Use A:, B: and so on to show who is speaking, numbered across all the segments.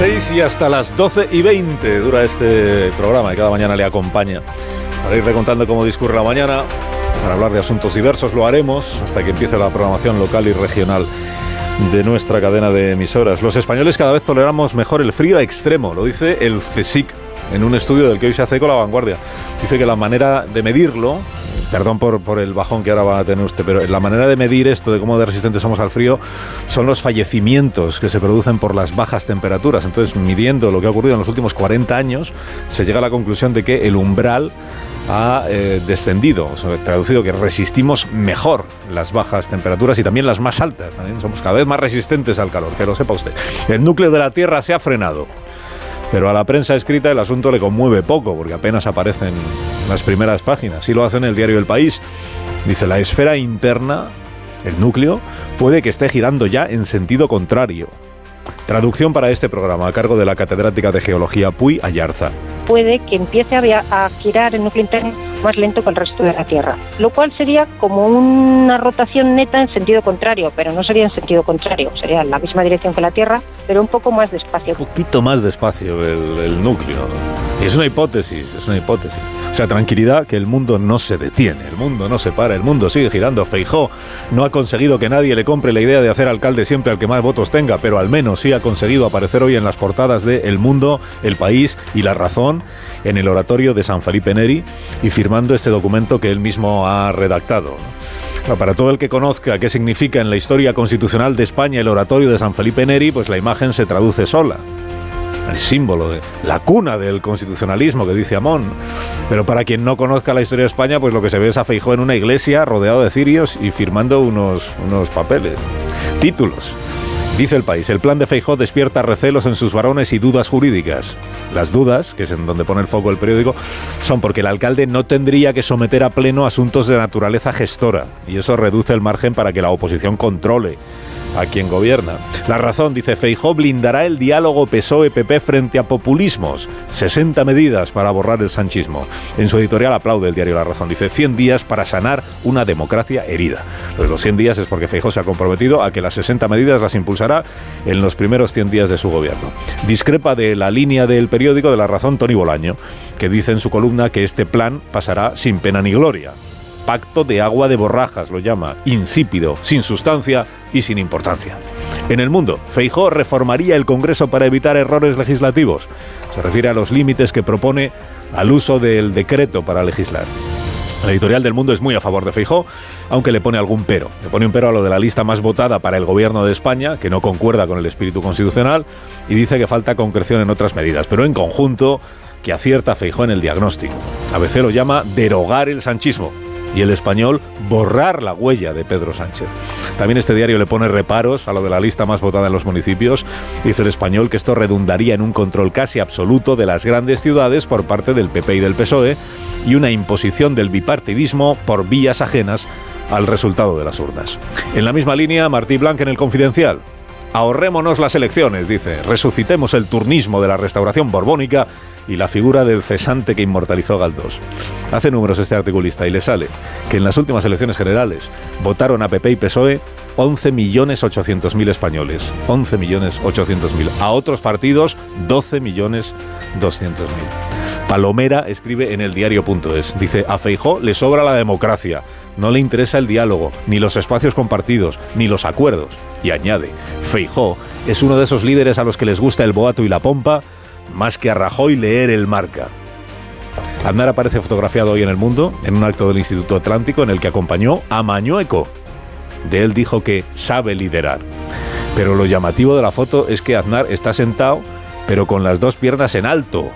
A: 6 y hasta las 12 y 20 dura este programa y cada mañana le acompaña para ir recontando cómo discurre la mañana, para hablar de asuntos diversos, lo haremos hasta que empiece la programación local y regional de nuestra cadena de emisoras. Los españoles cada vez toleramos mejor el frío extremo, lo dice el CSIC en un estudio del que hoy se hace con la vanguardia. Dice que la manera de medirlo, perdón por, el bajón que ahora va a tener usted, pero la manera de medir esto, de cómo de resistentes somos al frío, son los fallecimientos que se producen por las bajas temperaturas. Entonces, midiendo lo que ha ocurrido en los últimos 40 años, se llega a la conclusión de que el umbral ha eh, descendido, traducido que resistimos mejor las bajas temperaturas y también las más altas. También somos cada vez más resistentes al calor, que lo sepa usted. El núcleo de la Tierra se ha frenado. Pero a la prensa escrita el asunto le conmueve poco, porque apenas aparecen las primeras páginas. Y lo hace en el diario El País. Dice, la esfera interna, el núcleo, puede que esté girando ya en sentido contrario. Traducción para este programa a cargo de la catedrática de Geología Puy Ayarza.
B: Puede que empiece a, a girar el núcleo interno más lento que el resto de la Tierra, lo cual sería como una rotación neta en sentido contrario, pero no sería en sentido contrario, sería en la misma dirección que la Tierra, pero un poco más despacio.
A: Un poquito más despacio el, el núcleo. Es una hipótesis, es una hipótesis. O sea, tranquilidad que el mundo no se detiene, el mundo no se para, el mundo sigue girando. Feijó no ha conseguido que nadie le compre la idea de hacer alcalde siempre al que más votos tenga, pero al menos sí ha conseguido aparecer hoy en las portadas de El Mundo, El País y La Razón en el oratorio de San Felipe Neri y firmando este documento que él mismo ha redactado. Para todo el que conozca qué significa en la historia constitucional de España el oratorio de San Felipe Neri, pues la imagen se traduce sola el símbolo de la cuna del constitucionalismo que dice Amón. Pero para quien no conozca la historia de España, pues lo que se ve es a Feijó en una iglesia rodeado de cirios y firmando unos, unos papeles, títulos. Dice el país, el plan de Feijó despierta recelos en sus varones y dudas jurídicas. Las dudas, que es en donde pone el foco el periódico, son porque el alcalde no tendría que someter a pleno asuntos de naturaleza gestora y eso reduce el margen para que la oposición controle a quien gobierna. La razón, dice Feijó, blindará el diálogo PSOE-PP frente a populismos. 60 medidas para borrar el sanchismo. En su editorial aplaude el diario La Razón. Dice 100 días para sanar una democracia herida. Los 100 días es porque Feijó se ha comprometido a que las 60 medidas las impulsará en los primeros 100 días de su gobierno. Discrepa de la línea del periódico de La Razón Tony Bolaño, que dice en su columna que este plan pasará sin pena ni gloria pacto de agua de borrajas, lo llama, insípido, sin sustancia y sin importancia. En el mundo, Feijó reformaría el Congreso para evitar errores legislativos. Se refiere a los límites que propone al uso del decreto para legislar. La editorial del Mundo es muy a favor de Feijó, aunque le pone algún pero. Le pone un pero a lo de la lista más votada para el gobierno de España, que no concuerda con el espíritu constitucional, y dice que falta concreción en otras medidas. Pero en conjunto, que acierta Feijó en el diagnóstico. ABC lo llama derogar el sanchismo y el español borrar la huella de Pedro Sánchez. También este diario le pone reparos a lo de la lista más votada en los municipios. Dice el español que esto redundaría en un control casi absoluto de las grandes ciudades por parte del PP y del PSOE y una imposición del bipartidismo por vías ajenas al resultado de las urnas. En la misma línea, Martí Blanc en el Confidencial. Ahorrémonos las elecciones, dice. Resucitemos el turnismo de la restauración borbónica y la figura del cesante que inmortalizó Galdós. Hace números este articulista y le sale que en las últimas elecciones generales votaron a PP y PSOE 11.800.000 españoles. 11.800.000. A otros partidos 12.200.000. Palomera escribe en el diario.es. Dice, a Feijó le sobra la democracia. No le interesa el diálogo, ni los espacios compartidos, ni los acuerdos. Y añade, Feijó es uno de esos líderes a los que les gusta el boato y la pompa, más que a Rajoy leer el marca. Aznar aparece fotografiado hoy en el mundo en un acto del Instituto Atlántico en el que acompañó a Mañueco. De él dijo que sabe liderar. Pero lo llamativo de la foto es que Aznar está sentado, pero con las dos piernas en alto.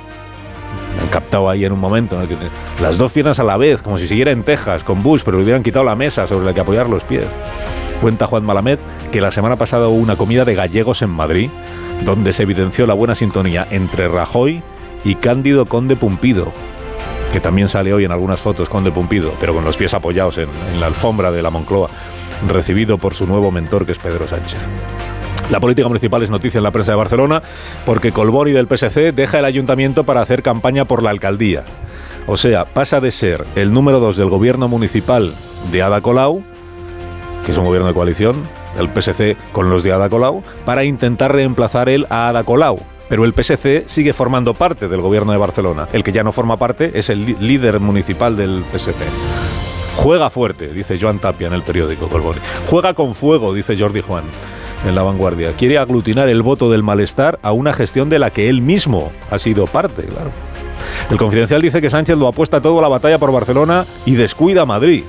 A: Me han captado ahí en un momento que las dos piernas a la vez, como si siguiera en Texas con Bush, pero le hubieran quitado la mesa sobre la que apoyar los pies. Cuenta Juan Malamed que la semana pasada hubo una comida de gallegos en Madrid, donde se evidenció la buena sintonía entre Rajoy y Cándido Conde Pumpido, que también sale hoy en algunas fotos Conde Pumpido, pero con los pies apoyados en, la alfombra de la Moncloa, recibido por su nuevo mentor que es Pedro Sánchez. La política municipal es noticia en la prensa de Barcelona porque Colboni del PSC deja el ayuntamiento para hacer campaña por la alcaldía. O sea, pasa de ser el número dos del gobierno municipal de Ada Colau, que es un gobierno de coalición, el PSC con los de Ada Colau, para intentar reemplazar él a Ada Colau. Pero el PSC sigue formando parte del gobierno de Barcelona. El que ya no forma parte es el líder municipal del PSC. Juega fuerte, dice Joan Tapia en el periódico Colboni. Juega con fuego, dice Jordi Juan en la vanguardia. Quiere aglutinar el voto del malestar a una gestión de la que él mismo ha sido parte, claro. El confidencial dice que Sánchez lo apuesta todo la batalla por Barcelona y descuida a Madrid,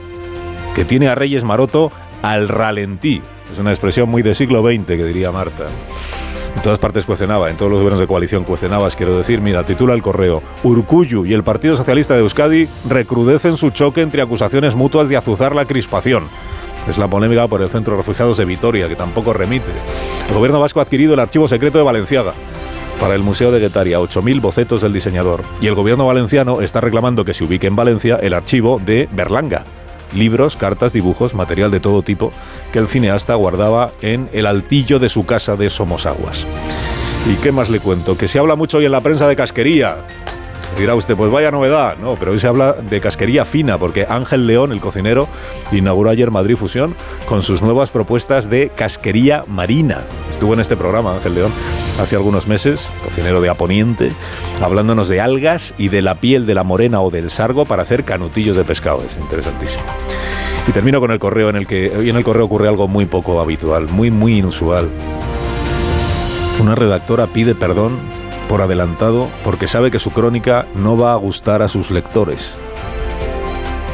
A: que tiene a Reyes Maroto al ralentí. Es una expresión muy de siglo XX, que diría Marta. En todas partes cuecenaba, en todos los gobiernos de coalición cuecenabas, quiero decir. Mira, titula el correo. Urcuyu y el Partido Socialista de Euskadi recrudecen su choque entre acusaciones mutuas de azuzar la crispación. Es la polémica por el Centro de Refugiados de Vitoria, que tampoco remite. El gobierno vasco ha adquirido el archivo secreto de Valenciaga para el Museo de Guetaria, 8.000 bocetos del diseñador. Y el gobierno valenciano está reclamando que se ubique en Valencia el archivo de Berlanga. Libros, cartas, dibujos, material de todo tipo que el cineasta guardaba en el altillo de su casa de Somosaguas. ¿Y qué más le cuento? Que se habla mucho hoy en la prensa de casquería. Dirá usted, pues vaya novedad. No, pero hoy se habla de casquería fina, porque Ángel León, el cocinero, inauguró ayer Madrid Fusión con sus nuevas propuestas de casquería marina. Estuvo en este programa Ángel León hace algunos meses, cocinero de Aponiente, hablándonos de algas y de la piel de la morena o del sargo para hacer canutillos de pescado. Es interesantísimo. Y termino con el correo en el que hoy en el correo ocurre algo muy poco habitual, muy muy inusual. Una redactora pide perdón por adelantado porque sabe que su crónica no va a gustar a sus lectores.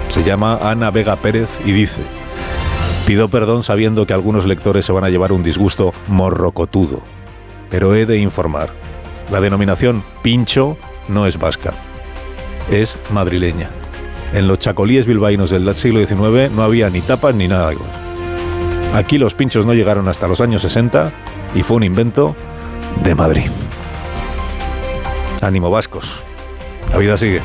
A: Se llama Ana Vega Pérez y dice, pido perdón sabiendo que algunos lectores se van a llevar un disgusto morrocotudo, pero he de informar, la denominación pincho no es vasca, es madrileña. En los chacolíes bilbaínos del siglo XIX no había ni tapas ni nada. Aquí los pinchos no llegaron hasta los años 60 y fue un invento de Madrid. Ánimo vascos. La vida sigue.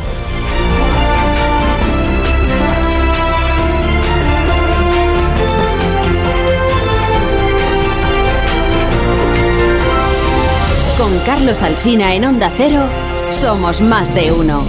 C: Con Carlos Alsina en Onda Cero, somos más de uno.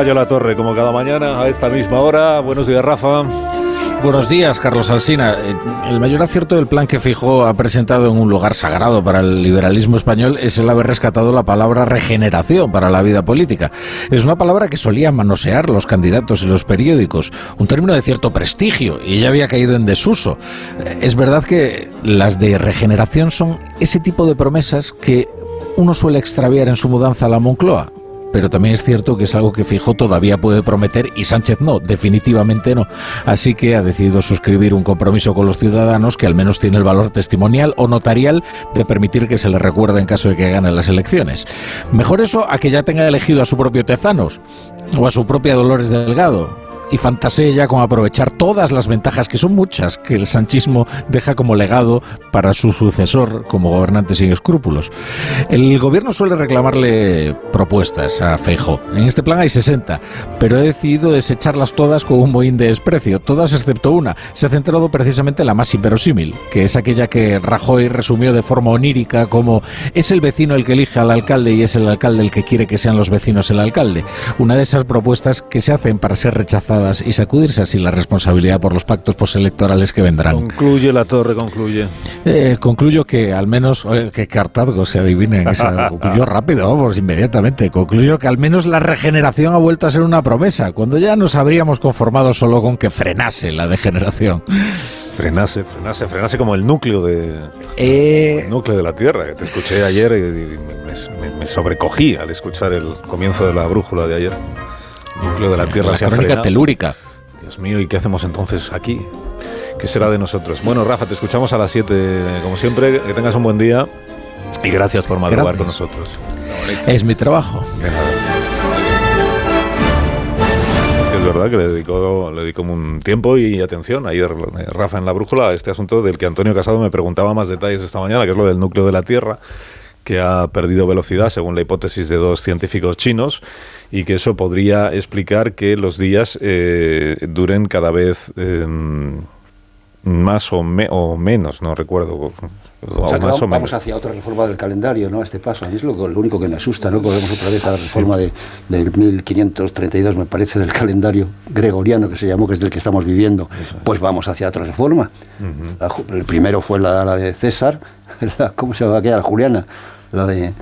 A: La torre, como cada mañana, a esta misma hora. Buenos días, Rafa.
D: Buenos días, Carlos Alsina. Eh, El mayor acierto del plan que Fijó ha presentado en un lugar sagrado para el liberalismo español es el haber rescatado la palabra regeneración para la vida política. Es una palabra que solían manosear los candidatos y los periódicos, un término de cierto prestigio y ya había caído en desuso. Eh, Es verdad que las de regeneración son ese tipo de promesas que uno suele extraviar en su mudanza a la Moncloa. Pero también es cierto que es algo que Fijo todavía puede prometer y Sánchez no, definitivamente no. Así que ha decidido suscribir un compromiso con los ciudadanos que al menos tiene el valor testimonial o notarial de permitir que se le recuerde en caso de que gane las elecciones. Mejor eso a que ya tenga elegido a su propio Tezanos o a su propia Dolores Delgado y fantasee ya con aprovechar todas las ventajas, que son muchas, que el sanchismo deja como legado para su sucesor como gobernante sin escrúpulos. El gobierno suele reclamarle propuestas a Feijo. En este plan hay 60, pero he decidido desecharlas todas con un mohín de desprecio, todas excepto una. Se ha centrado precisamente en la más inverosímil, que es aquella que Rajoy resumió de forma onírica como es el vecino el que elige al alcalde y es el alcalde el que quiere que sean los vecinos el alcalde. Una de esas propuestas que se hacen para ser rechazadas y sacudirse así la responsabilidad por los pactos postelectorales que vendrán.
A: Concluye la torre, concluye.
D: Eh, concluyo que al menos, oye, que cartazgo se adivinen, esa, concluyo rápido, vamos, inmediatamente. Concluyo que al menos la regeneración ha vuelto a ser una promesa, cuando ya nos habríamos conformado solo con que frenase la degeneración.
A: Frenase, frenase, frenase como el núcleo de,
D: Eh,
A: el núcleo de la Tierra, que te escuché ayer y, y me, me- me sobrecogí al escuchar el comienzo de la brújula de ayer. Núcleo de la Tierra
D: la
A: se ha frenado.
D: telúrica.
A: Dios mío, ¿y qué hacemos entonces aquí? ¿Qué será de nosotros? Bueno, Rafa, te escuchamos a las 7, como siempre. Que tengas un buen día y gracias por madrugar
D: Gracias.
A: con nosotros.
D: Es mi trabajo.
A: Es que es verdad que le dedicó, le dedicó un tiempo y atención ayer eh, Rafa en la brújula a este asunto del que Antonio Casado me preguntaba más detalles esta mañana, que es lo del núcleo de la Tierra que ha perdido velocidad según la hipótesis de dos científicos chinos y que eso podría explicar que los días eh, duren cada vez eh, más o, me- o menos, no recuerdo. O,
E: sea, vamos,
A: menos.
E: hacia otra reforma del calendario, ¿no? A este paso. A mí es lo, lo único que me asusta, ¿no? Volvemos otra vez a la reforma de, del 1532, me parece, del calendario gregoriano que se llamó, que es del que estamos viviendo. Pues vamos hacia otra reforma. La el primero fue la, la de César, ¿cómo se llama aquella? La Juliana, la de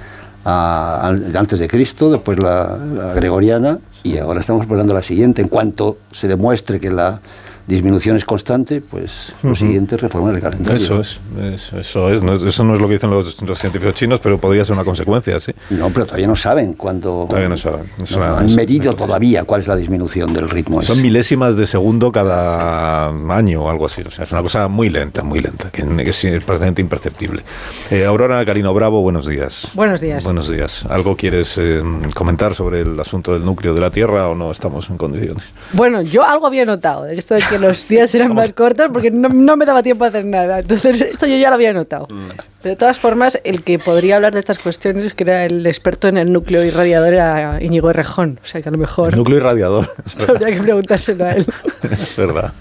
E: a- antes de Cristo, después la, la gregoriana, y ahora estamos esperando la siguiente. En cuanto se demuestre que la disminución es constante, pues lo siguiente es reformar el calendario.
A: Eso es, eso, eso es. No, es- eso no es lo que dicen los, los científicos chinos, pero podría ser una consecuencia, sí.
E: No, pero todavía no saben cuándo.
A: Todavía no saben. Es
E: no
A: una-
E: han medido todavía cuál es la disminución del ritmo.
A: Son
E: ese.
A: milésimas de segundo cada año o algo así. O sea, es una cosa muy lenta, muy lenta, que, que es prácticamente imperceptible. Eh, Aurora Carino Bravo, buenos días.
F: Buenos días.
A: Buenos días. ¿Algo quieres eh, comentar sobre el asunto del núcleo de la Tierra o no estamos en condiciones?
F: Bueno, yo algo había notado, de esto de que los días eran más cortos porque no, no me daba tiempo a hacer nada. Entonces, esto yo ya lo había notado. Pero de todas formas, el que podría hablar de estas cuestiones, que era el experto en el núcleo irradiador, era Íñigo Errejón. O sea que a lo mejor
A: Núcleo irradiador.
F: habría que preguntárselo a él.
A: es verdad.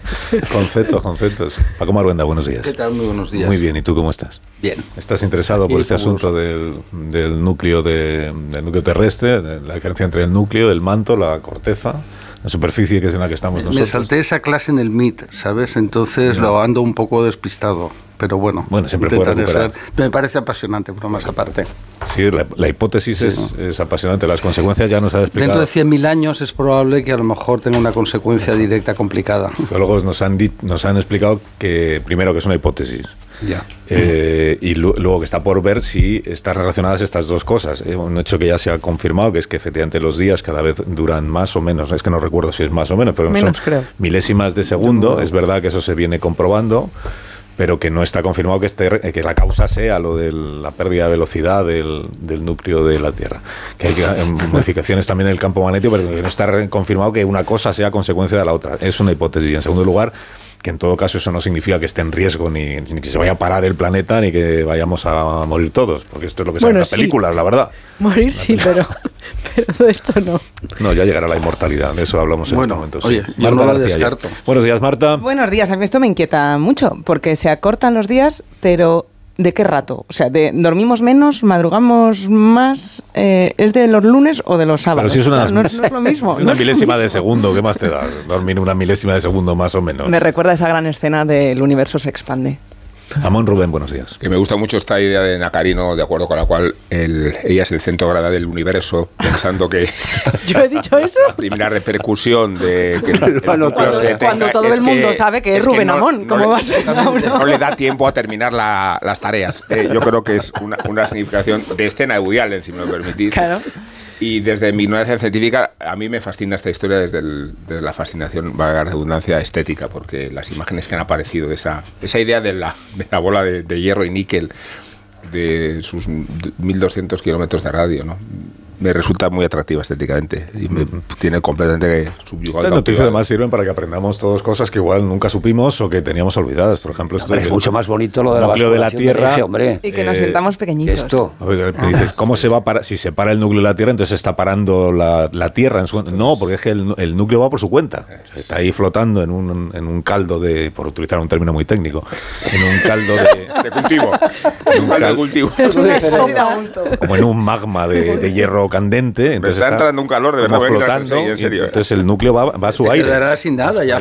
A: Conceptos, conceptos. Paco Maruenda, buenos días.
G: ¿Qué tal? Muy buenos días.
A: Muy bien, ¿y tú cómo estás?
G: Bien.
A: ¿Estás interesado
G: Aquí
A: por este asunto del, del núcleo de- del núcleo terrestre, de la diferencia entre el núcleo, el manto, la corteza, la superficie que es en la que estamos
G: Me
A: nosotros?
G: salté esa clase en el MIT, ¿sabes? Entonces lo ando un poco despistado. Pero bueno,
A: Bueno, siempre puede
G: intentaré
A: recuperar.
G: Me parece apasionante, pero más aparte.
A: Sí, la, la hipótesis es, es apasionante. Las consecuencias ya nos ha explicado.
G: Dentro de 100.000 años es probable que a lo mejor tenga una consecuencia directa complicada.
A: Los biólogos nos han, nos han explicado que, primero, que es una hipótesis.
G: Ya.
A: Eh, y lu- luego que está por ver si están relacionadas estas dos cosas. Eh, un hecho que ya se ha confirmado, que es que efectivamente los días cada vez duran más o menos. Es que no recuerdo si es más o menos, pero
F: Menos,
A: son
F: creo.
A: milésimas de segundo. Es verdad que eso se viene comprobando, pero que no está confirmado que, este, que la causa sea lo de la pérdida de velocidad del, del núcleo de la Tierra. Que hay que- eh, modificaciones también del campo magnético, pero que no está confirmado que una cosa sea consecuencia de la otra. Es una hipótesis. Y en segundo lugar, que en todo caso eso no significa que esté en riesgo, ni, ni que se vaya a parar el planeta, ni que vayamos a morir todos, porque esto es lo que sale
F: Bueno,
A: en las
F: sí.
A: películas, la verdad.
F: Morir sí, pero, pero de esto no.
A: No, ya llegará la inmortalidad, de eso hablamos
G: Bueno,
A: en este momento.
G: oye, yo no la
A: García, ya.
G: descarto.
A: Buenos días, Marta.
H: Buenos días, a mí esto me inquieta mucho, porque se acortan los días, pero ¿de qué rato? O sea, de, ¿dormimos menos, madrugamos más? Eh, ¿Es de los lunes o de los sábados?
A: Pero si es una,
H: no, no es lo mismo.
A: una
H: no es lo
A: milésima de segundo, ¿qué más te da? Dormir una milésima de segundo más o menos.
H: Me recuerda esa gran escena del universo se expande.
A: Amón Rubén, buenos días.
I: Que me gusta mucho esta idea de Nacarino, de acuerdo con la cual el- ella es el centro gradual del universo, pensando que
F: Yo he dicho eso.
I: la primera repercusión de que el
H: Cuando-
I: se detenga
H: cuando todo el mundo sabe que es Rubén Amón, ¿cómo
I: le-
H: va a ser
I: no le da tiempo a terminar la- las tareas. Eh, yo creo que es una, una significación de escena de Woody Allen, si me lo permitís.
H: Claro.
I: Y desde mi ignorancia científica, a mí me fascina esta historia desde, la fascinación, valga la redundancia, estética, porque las imágenes que han aparecido de esa, esa idea de la, de la bola de, de hierro y níquel, de sus 1.200 kilómetros de radio, ¿no? Me resulta muy atractiva estéticamente y me tiene completamente subyugado.
A: Estas noticias además sirven para que aprendamos todos cosas que igual nunca supimos o que teníamos olvidadas. Por ejemplo, esto
E: Hombre, es mucho más bonito lo de la
A: núcleo de la Tierra.
E: hombre.
H: Y que nos
A: Eh,
H: sentamos pequeñitos.
E: Esto.
A: Ver, me dices, ¿cómo se va para si se para el núcleo de la Tierra, entonces está parando la, la Tierra en su No, porque es que el, el núcleo va por su cuenta. Está ahí flotando en un, en un caldo de, por utilizar un término muy técnico, en un caldo de,
I: De cultivo.
A: en un
I: Caldo de cultivo.
H: Así da gusto.
A: como en un magma de, de hierro demasiado candente. Entonces
I: está entrando un calor de verdad,
A: flotando.
I: sí, en serio, ¿eh?
A: entonces el núcleo va, va a su
G: Te
A: aire.
G: sin nada ya.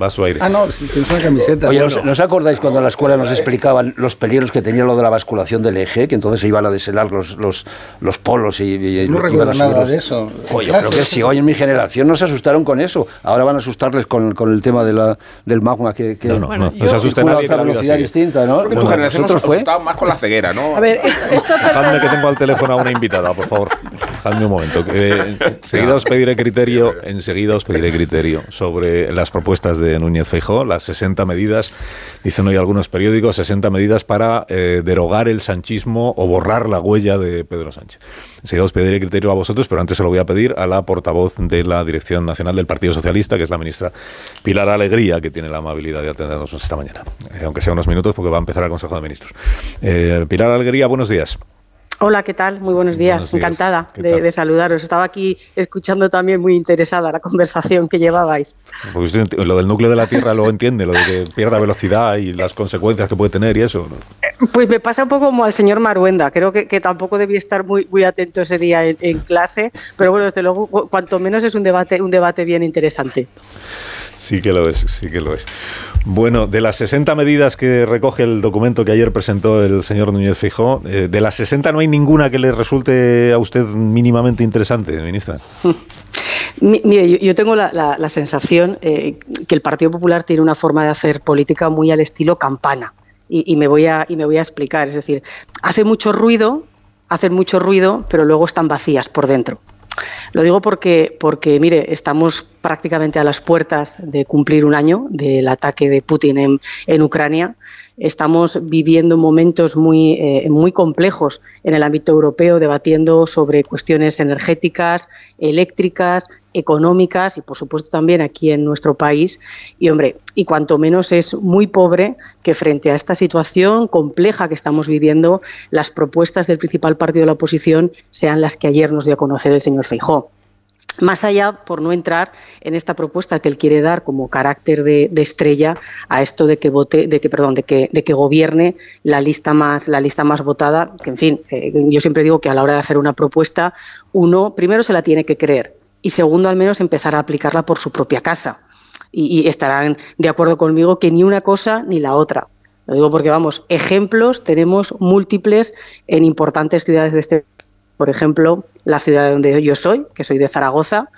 A: Va a su- aire.
G: Ah, no, si tienes una camiseta.
E: Oye,
G: Bueno.
E: ¿nos, nos acordáis cuando en la escuela nos explicaban los peligros que tenía lo de la basculación del eje? Que entonces se iban a deshelar los, los, los polos y, y-
G: No recuerdo nada
E: los-
G: de eso.
E: Oye,
G: Claro,
E: creo que
G: sí.
E: Hoy en mi generación no se asustaron con eso. Ahora van a asustarles con, con el tema de la, del magma que, que
A: No, no,
F: Bueno,
A: no,
F: yo-
A: no se asuste
E: circula a
A: nadie
E: otra velocidad
A: sigue.
E: distinta, ¿no?
I: Creo que tu
E: Bueno,
I: generación nos
E: nosotros fue.
I: asustaba más con la ceguera, ¿no?
F: A ver, esto, esto
A: Dejadme que tengo al teléfono a una invitada, por favor. Dejadme un momento. enseguida os pediré criterio, enseguida os pediré criterio sobre las propuestas de Núñez Feijó, las 60 medidas, dicen hoy algunos periódicos, 60 medidas para eh, derogar el sanchismo o borrar la huella de Pedro Sánchez. Enseguida os pediré criterio a vosotros, pero antes se lo voy a pedir a la portavoz de la Dirección Nacional del Partido Socialista, que es la ministra Pilar Alegría, que tiene la amabilidad de atendernos esta mañana, Eh, aunque sea unos minutos porque va a empezar el Consejo de Ministros. Eh, Pilar Alegría, buenos días.
J: Hola, ¿qué tal? Muy buenos días.
A: Buenos días.
J: Encantada
A: ¿Qué
J: de, saludaros. Estaba aquí escuchando también muy interesada la conversación que llevabais.
A: Porque usted enti- lo del núcleo de la Tierra lo entiende, lo de que pierda velocidad y las consecuencias que puede tener y eso. ¿no?
J: Pues me pasa un poco como al señor Maruenda. Creo que, que tampoco debía estar muy, muy atento ese día en, en clase, pero bueno, desde luego, cu- cuanto menos es un debate, un debate bien interesante.
A: Sí que lo es, sí que lo es. Bueno, de las 60 medidas que recoge el documento que ayer presentó el señor Núñez Fijó, eh, de las 60 no hay ninguna que le resulte a usted mínimamente interesante, ministra.
J: Mi- Mire, yo, tengo la, la- la sensación eh, que el Partido Popular tiene una forma de hacer política muy al estilo campana. Y, y me voy a, y me voy a explicar. Es decir, hace mucho ruido, hacen mucho ruido, pero luego están vacías por dentro. Lo digo porque, porque, mire, estamos prácticamente a las puertas de cumplir un año del ataque de Putin en, en Ucrania. Estamos viviendo momentos muy, eh, muy complejos en el ámbito europeo, debatiendo sobre cuestiones energéticas, eléctricas, económicas y, por supuesto, también aquí en nuestro país. Y, hombre, y cuanto menos es muy pobre que frente a esta situación compleja que estamos viviendo, las propuestas del principal partido de la oposición sean las que ayer nos dio a conocer el señor Feijó. Más allá, por no entrar en esta propuesta que él quiere dar como carácter de, estrella a esto de que vote, de que perdón, de que, de que gobierne la lista más, la lista más votada, que en fin, eh, yo siempre digo que a la hora de hacer una propuesta, uno primero se la tiene que creer y segundo al menos empezar a aplicarla por su propia casa. Y, y estarán de acuerdo conmigo que ni una cosa ni la otra. Lo digo porque, vamos, ejemplos tenemos múltiples en importantes ciudades de este por ejemplo, la ciudad donde yo soy, que soy de Zaragoza,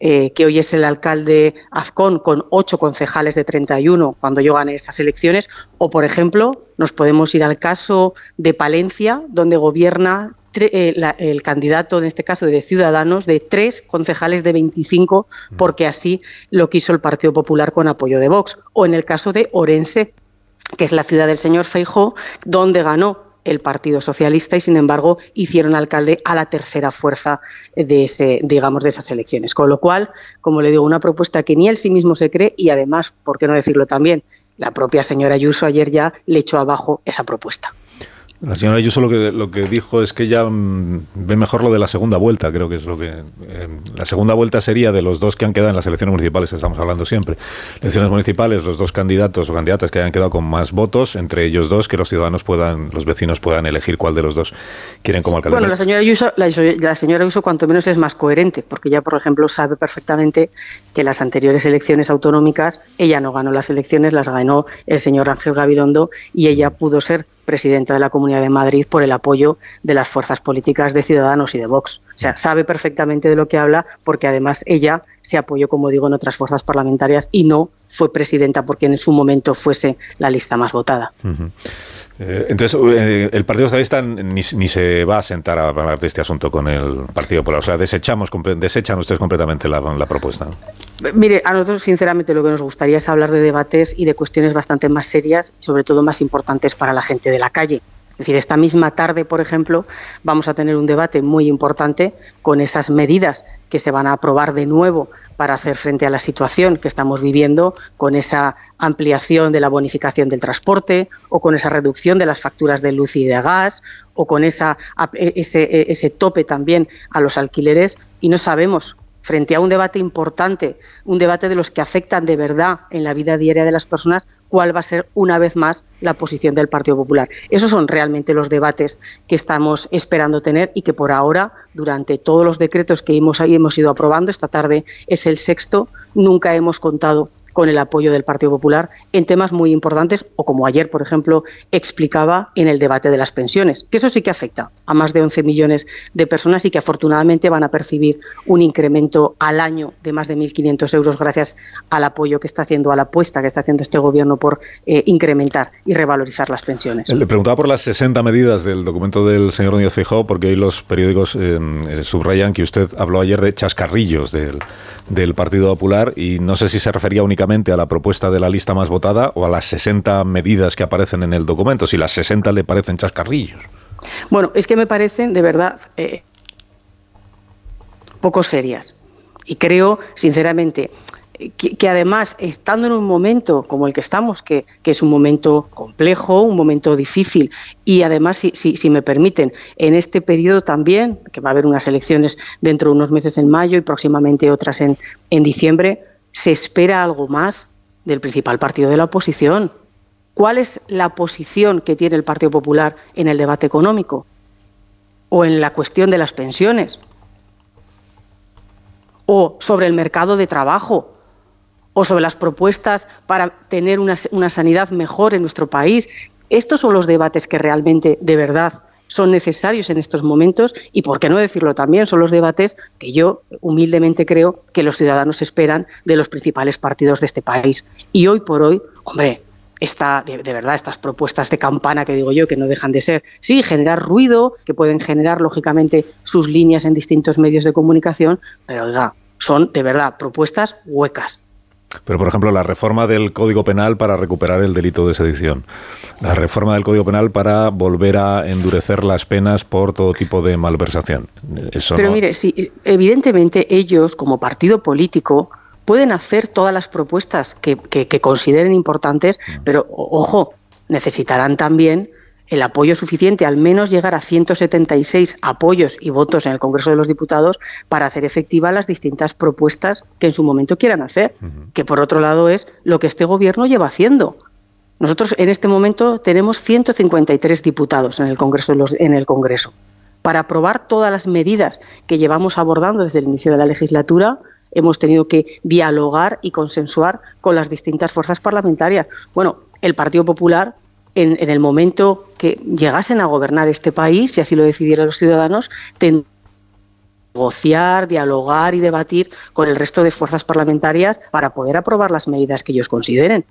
J: eh, que hoy es el alcalde Azcón con ocho concejales de 31 cuando yo gané esas elecciones, o por ejemplo, nos podemos ir al caso de Palencia, donde gobierna eh, la- el candidato, en este caso de Ciudadanos, de tres concejales de 25, porque así lo quiso el Partido Popular con apoyo de Vox, o en el caso de Orense, que es la ciudad del señor Feijó, donde ganó el Partido Socialista y sin embargo hicieron alcalde a la tercera fuerza de ese, digamos, de esas elecciones. Con lo cual, como le digo, una propuesta que ni él sí mismo se cree y además, ¿por qué no decirlo también? La propia señora Ayuso ayer ya le echó abajo esa propuesta.
A: La señora Ayuso lo que, lo que dijo es que ella mm, ve mejor lo de la segunda vuelta, creo que es lo que... eh, la segunda vuelta sería de los dos que han quedado en las elecciones municipales, estamos hablando siempre. Elecciones municipales, los dos candidatos o candidatas que hayan quedado con más votos, entre ellos dos, que los ciudadanos puedan, los vecinos puedan elegir cuál de los dos quieren como alcalde.
J: Bueno, la señora Ayuso, la, señora Ayuso cuanto menos es más coherente, porque ya, por ejemplo, sabe perfectamente que las anteriores elecciones autonómicas, ella no ganó las elecciones, las ganó el señor Ángel Gabilondo y ella pudo ser presidenta de la Comunidad de Madrid por el apoyo de las fuerzas políticas de Ciudadanos y de Vox. O sea, sabe perfectamente de lo que habla porque además ella se apoyó, como digo, en otras fuerzas parlamentarias y no fue presidenta porque en su momento fuese la lista más votada.
A: Entonces, eh, el Partido Socialista ni, se va a sentar a hablar de este asunto con el Partido Popular. O sea, desechamos, desechan ustedes completamente la, la propuesta.
J: Mire, a nosotros sinceramente lo que nos gustaría es hablar de debates y de cuestiones bastante más serias, sobre todo más importantes para la gente de la calle. Es decir, esta misma tarde, por ejemplo, vamos a tener un debate muy importante con esas medidas que se van a aprobar de nuevo para hacer frente a la situación que estamos viviendo, con esa ampliación de la bonificación del transporte o con esa reducción de las facturas de luz y de gas o con esa, ese, ese tope también a los alquileres. Y no sabemos frente a un debate importante, un debate de los que afectan de verdad en la vida diaria de las personas, cuál va a ser una vez más la posición del Partido Popular. Esos son realmente los debates que estamos esperando tener y que por ahora, durante todos los decretos que hemos, hemos ido aprobando, esta tarde es el sexto, nunca hemos contado con el apoyo del Partido Popular en temas muy importantes o como ayer, por ejemplo, explicaba en el debate de las pensiones, que eso sí que afecta a más de 11 millones de personas y que afortunadamente van a percibir un incremento al año de más de 1.500 euros gracias al apoyo que está haciendo, a la apuesta que está haciendo este gobierno por eh, incrementar y revalorizar las pensiones.
A: Le preguntaba por las 60 medidas del documento del señor Núñez Feijóo, porque hoy los periódicos eh, eh, subrayan que usted habló ayer de chascarrillos del Partido Popular y no sé si se refería únicamente a la propuesta de la lista más votada o a las 60 medidas que aparecen en el documento, si las 60 le parecen chascarrillos.
J: Bueno, es que me parecen de verdad eh, poco serias. Y creo, sinceramente, que, además, estando en un momento como el que estamos, que, es un momento complejo, un momento difícil, y además, si, si, me permiten, en este periodo también, que va a haber unas elecciones dentro de unos meses en mayo y próximamente otras en, en diciembre, se espera algo más del principal partido de la oposición. ¿Cuál es la posición que tiene el Partido Popular en el debate económico? ¿O en la cuestión de las pensiones? ¿O sobre el mercado de trabajo? o sobre las propuestas para tener una, sanidad mejor en nuestro país. Estos son los debates que realmente, de verdad, son necesarios en estos momentos y, por qué no decirlo también, son los debates que yo humildemente creo que los ciudadanos esperan de los principales partidos de este país. Y hoy por hoy, hombre, está de, verdad, estas propuestas de campana que digo yo, que no dejan de ser, sí, generar ruido, que pueden generar, lógicamente, sus líneas en distintos medios de comunicación, pero oiga, son de verdad propuestas huecas,
A: pero, por ejemplo, la reforma del Código Penal para recuperar el delito de sedición, la reforma del Código Penal para volver a endurecer las penas por todo tipo de malversación.
J: Pero mire, sí, evidentemente ellos, como partido político, pueden hacer todas las propuestas que, que consideren importantes, mm. pero, ojo, necesitarán también el apoyo suficiente, al menos llegar a 176 apoyos y votos en el Congreso de los Diputados para hacer efectivas las distintas propuestas que en su momento quieran hacer, que por otro lado es lo que este Gobierno lleva haciendo. Nosotros en este momento tenemos 153 diputados en el Congreso, en el Congreso. Para aprobar todas las medidas que llevamos abordando desde el inicio de la legislatura, hemos tenido que dialogar y consensuar con las distintas fuerzas parlamentarias. Bueno, el Partido Popular en, el momento que llegasen a gobernar este país, si así lo decidieran los ciudadanos, tendrían negociar, dialogar y debatir con el resto de fuerzas parlamentarias para poder aprobar las medidas que ellos consideren.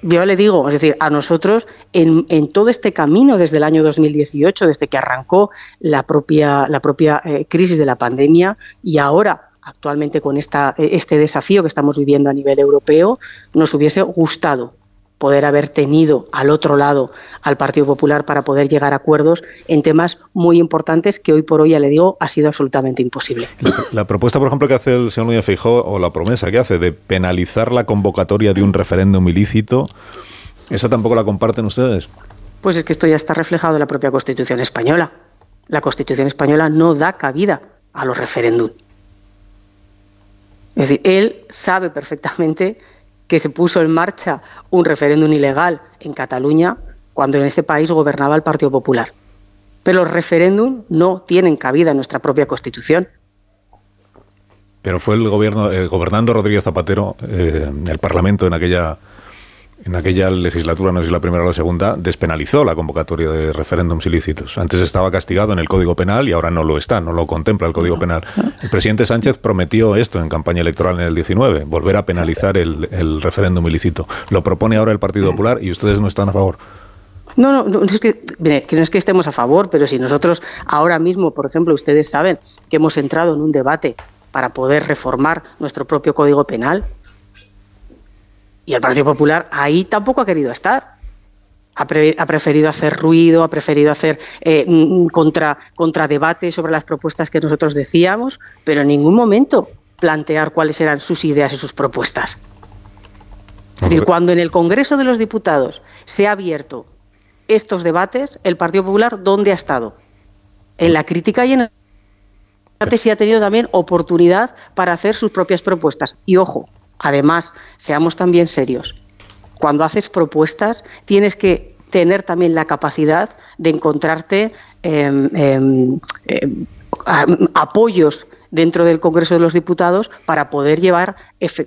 J: Yo le digo, es decir, a nosotros en, todo este camino desde el año 2018, desde que arrancó la propia, la propia eh, crisis de la pandemia y ahora actualmente con esta, este desafío que estamos viviendo a nivel europeo, nos hubiese gustado poder haber tenido al otro lado al Partido Popular para poder llegar a acuerdos en temas muy importantes que hoy por hoy, ya le digo, ha sido absolutamente imposible.
A: La, propuesta, por ejemplo, que hace el señor Núñez Feijóo, o la promesa que hace de penalizar la convocatoria de un referéndum ilícito, ¿esa tampoco la comparten ustedes?
J: Pues es que esto ya está reflejado en la propia Constitución española. La Constitución española no da cabida a los referéndums. Es decir, él sabe perfectamente que se puso en marcha un referéndum ilegal en Cataluña cuando en este país gobernaba el Partido Popular. Pero los referéndums no tienen cabida en nuestra propia Constitución.
A: Pero fue el gobierno, eh, gobernando Rodríguez Zapatero, eh, el Parlamento en aquella en aquella legislatura, no sé si la primera o la segunda, despenalizó la convocatoria de referéndums ilícitos. Antes estaba castigado en el Código Penal y ahora no lo está, no lo contempla el Código Penal. El presidente Sánchez prometió esto en campaña electoral en el 19, volver a penalizar el, referéndum ilícito. Lo propone ahora el Partido Popular y ustedes no están a favor.
J: No, no, no es que, que no es que estemos a favor, pero si nosotros ahora mismo, por ejemplo, ustedes saben que hemos entrado en un debate para poder reformar nuestro propio Código Penal, y el Partido Popular ahí tampoco ha querido estar. Ha, preferido hacer ruido, ha preferido hacer eh, mm, contra, contra debate sobre las propuestas que nosotros decíamos, pero en ningún momento plantear cuáles eran sus ideas y sus propuestas. Es decir, cuando en el Congreso de los Diputados se ha abierto estos debates, el Partido Popular, ¿dónde ha estado? En la crítica y en el debate sí ha tenido también oportunidad para hacer sus propias propuestas. Y ojo, Además, seamos también serios. cuando haces propuestas, tienes que tener también la capacidad de encontrarte em, em, em, apoyos dentro del Congreso de los Diputados para poder llevar,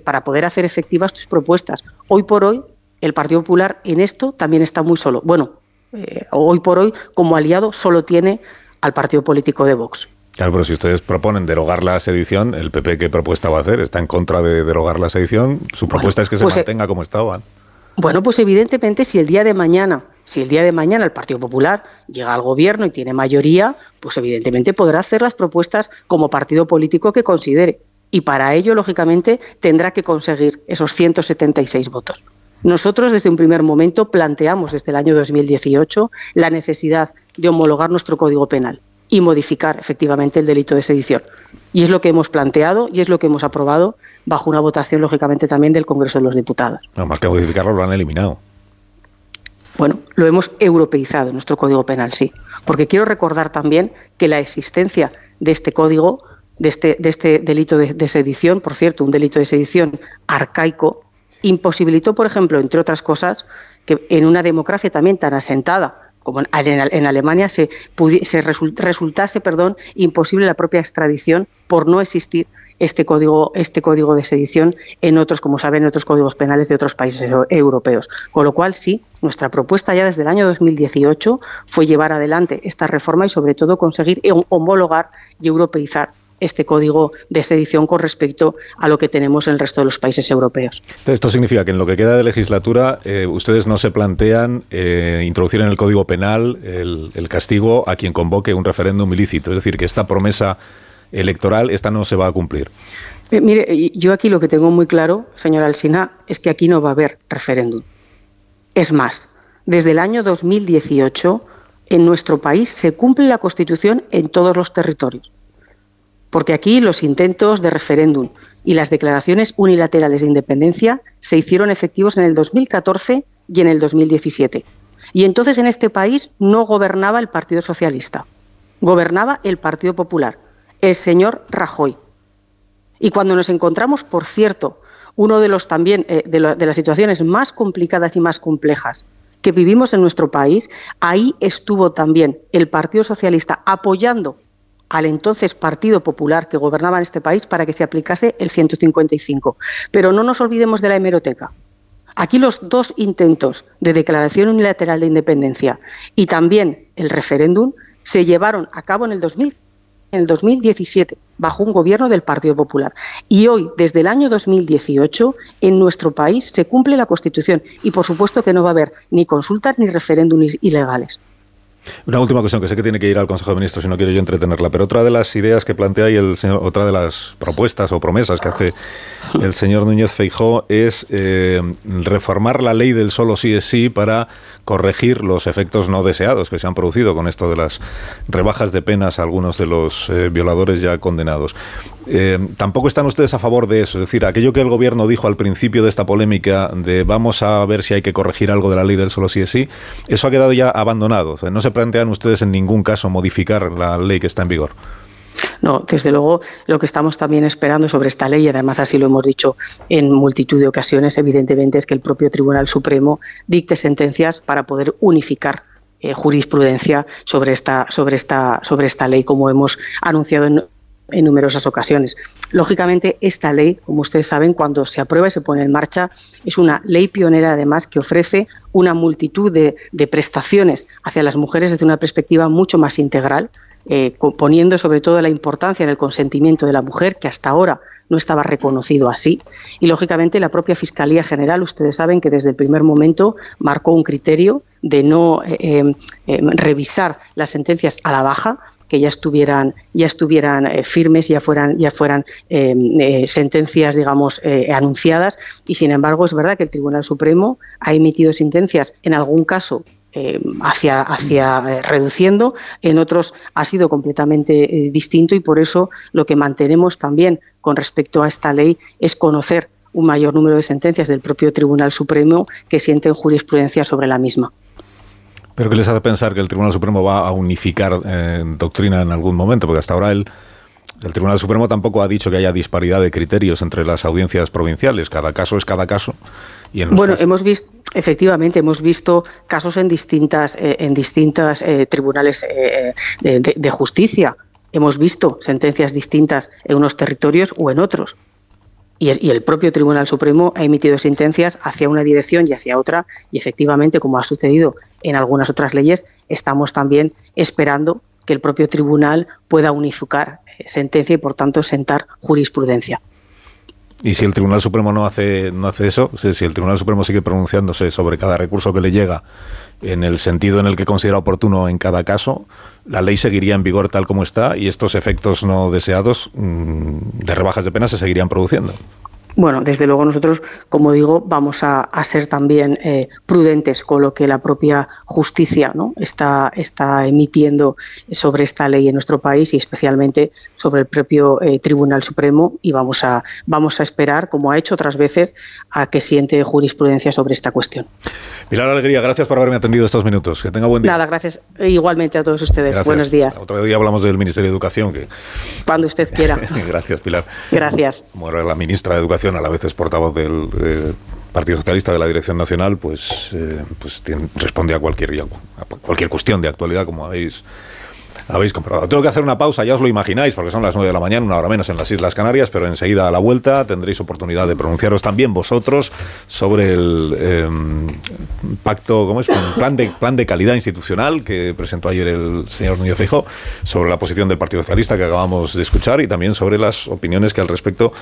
J: para poder hacer efectivas tus propuestas. Hoy por hoy, el Partido Popular en esto también está muy solo. Bueno, eh, hoy por hoy, como aliado, solo tiene al partido político de Vox.
A: Claro, pero si ustedes proponen derogar la sedición, el PP qué propuesta va a hacer? ¿Está en contra de derogar la sedición? Su propuesta es que se pues, eh, mantenga como estaba.
J: Bueno, pues evidentemente si el día de mañana, si el día de mañana el Partido Popular llega al gobierno y tiene mayoría, pues evidentemente podrá hacer las propuestas como partido político que considere. Y para ello, lógicamente, tendrá que conseguir esos 176 votos. Nosotros desde un primer momento planteamos desde el año 2018 la necesidad de homologar nuestro Código Penal y modificar efectivamente el delito de sedición. Y es lo que hemos planteado y es lo que hemos aprobado bajo una votación, lógicamente, también del Congreso de los Diputados.
A: No, más que modificarlo, lo han eliminado.
J: Bueno, lo hemos europeizado en nuestro Código Penal, sí. Porque quiero recordar también que la existencia de este código, de este, de este delito de, de sedición, por cierto, un delito de sedición arcaico, imposibilitó, por ejemplo, entre otras cosas, que en una democracia también tan asentada como en, Alemania se, se resultase perdón, imposible la propia extradición por no existir este código, este código de sedición en otros, como saben, en otros códigos penales de otros países europeos. Con lo cual, sí, nuestra propuesta ya desde el año 2018 fue llevar adelante esta reforma y, sobre todo, conseguir homologar y europeizar este código de sedición con respecto a lo que tenemos en el resto de los países europeos.
A: Esto significa que en lo que queda de legislatura eh, ustedes no se plantean eh, introducir en el Código Penal el, castigo a quien convoque un referéndum ilícito, es decir, que esta promesa electoral esta no se va a cumplir.
J: Eh, mire, yo aquí lo que tengo muy claro, señora Alsina, es que aquí no va a haber referéndum. Es más, desde el año 2018 en nuestro país se cumple la Constitución en todos los territorios porque aquí los intentos de referéndum y las declaraciones unilaterales de independencia se hicieron efectivos en el 2014 y en el 2017. Y entonces en este país no gobernaba el Partido Socialista, gobernaba el Partido Popular, el señor Rajoy. Y cuando nos encontramos, por cierto, uno de los también eh, de las situaciones más complicadas y más complejas que vivimos en nuestro país, ahí estuvo también el Partido Socialista apoyando al entonces Partido Popular que gobernaba en este país para que se aplicase el 155. Pero no nos olvidemos de la hemeroteca. Aquí los dos intentos de declaración unilateral de independencia y también el referéndum se llevaron a cabo en el, en el 2017 bajo un gobierno del Partido Popular. Y hoy, desde el año 2018, en nuestro país se cumple la Constitución y por supuesto que no va a haber ni consultas ni referéndums ilegales.
A: Una última cuestión que sé que tiene que ir al Consejo de Ministros y no quiero yo entretenerla, pero otra de las ideas que plantea y el señor, otra de las propuestas o promesas que hace el señor Núñez Feijó es eh, reformar la ley del solo sí es sí para corregir los efectos no deseados que se han producido con esto de las rebajas de penas a algunos de los eh, violadores ya condenados. Eh, tampoco están ustedes a favor de eso, es decir, aquello que el gobierno dijo al principio de esta polémica de vamos a ver si hay que corregir algo de la ley del solo sí es sí, eso ha quedado ya abandonado. no se plantean ustedes en ningún caso modificar la ley que está en vigor.
J: No, desde luego lo que estamos también esperando sobre esta ley, y además así lo hemos dicho en multitud de ocasiones, evidentemente, es que el propio Tribunal Supremo dicte sentencias para poder unificar eh, jurisprudencia sobre esta, sobre, esta, sobre esta ley, como hemos anunciado en, numerosas ocasiones. Lógicamente, esta ley, como ustedes saben, cuando se aprueba y se pone en marcha, es una ley pionera, además, que ofrece una multitud de prestaciones hacia las mujeres desde una perspectiva mucho más integral, eh, poniendo sobre todo la importancia en el consentimiento de la mujer, que hasta ahora no estaba reconocido así. Y, lógicamente, la propia Fiscalía General, ustedes saben que desde el primer momento marcó un criterio de no eh, em, em, revisar las sentencias a la baja, que ya estuvieran ya estuvieran eh, firmes ya fueran ya fueran em, sentencias digamos anunciadas y sin embargo es verdad que el Tribunal Supremo ha emitido sentencias en algún caso eh, hacia, eh, reduciendo, en otros ha sido completamente eh, distinto y por eso lo que mantenemos también con respecto a esta ley es conocer un mayor número de sentencias del propio Tribunal Supremo que sienten jurisprudencia sobre la misma.
A: ¿Pero qué les hace pensar que el Tribunal Supremo va a unificar doctrina en algún momento? Porque hasta ahora el, el Tribunal Supremo tampoco ha dicho que haya disparidad de criterios entre las audiencias provinciales. Cada caso es cada caso
J: bueno, hemos visto efectivamente hemos visto casos en distintas, eh, en distintas eh, tribunales eh, de, de justicia. Hemos visto sentencias distintas en unos territorios o en otros. Y, el propio Tribunal Supremo ha emitido sentencias hacia una dirección y hacia otra, y efectivamente, como ha sucedido en algunas otras leyes, estamos también esperando que el propio tribunal pueda unificar sentencia y, por tanto, sentar jurisprudencia.
A: Y si el Tribunal Supremo no hace, no hace eso, si el Tribunal Supremo sigue pronunciándose sobre cada recurso que le llega en el sentido en el que considera oportuno en cada caso, la ley seguiría en vigor tal como está y estos efectos no deseados mm, de rebajas de pena se seguirían produciendo.
J: Bueno, desde luego nosotros, como digo, vamos a, a ser también eh, prudentes con lo que la propia justicia ¿no? está, está emitiendo sobre esta ley en nuestro país y especialmente sobre el propio eh, Tribunal Supremo y vamos a, vamos a esperar, como ha hecho otras veces, a que siente jurisprudencia sobre esta cuestión.
A: Pilar Alegría, gracias por haberme atendido estos minutos. Que tenga buen día.
J: Nada, gracias eh, igualmente a todos ustedes.
A: Gracias.
J: Buenos días.
A: Otro día hablamos del Ministerio de Educación. Que...
J: Cuando usted quiera.
A: gracias, Pilar.
J: Gracias.
A: Era la ministra de Educación, a la vez es portavoz del eh, Partido Socialista de la Dirección Nacional, pues, eh, pues responde a cualquier, a cualquier cuestión de actualidad, como habéis, habéis comprobado. Tengo que hacer una pausa, ya os lo imagináis, porque son las 9 de la mañana, una hora menos en las Islas Canarias, pero enseguida a la vuelta tendréis oportunidad de pronunciaros también vosotros sobre el eh, pacto, ¿cómo es? Un plan de, plan de calidad institucional que presentó ayer el señor Núñez Feijóo, sobre la posición del Partido Socialista que acabamos de escuchar y también sobre las opiniones que al respecto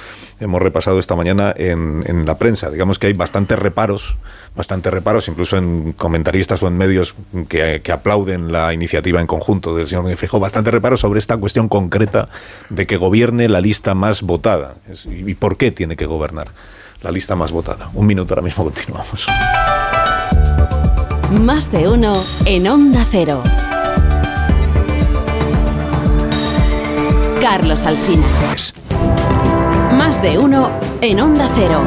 A: hemos repasado esta mañana en, en la prensa. Digamos que hay bastantes reparos, bastantes reparos, incluso en comentaristas o en medios que, que aplauden la iniciativa en conjunto del señor Núñez Feijóo, bastantes reparos sobre esta cuestión concreta de que gobierne la lista más votada. Es- ¿Y y por qué tiene que gobernar la lista más votada? Un minuto, ahora mismo continuamos.
C: Más de uno en Onda Cero. Carlos Alsina. Más de uno en Onda Cero.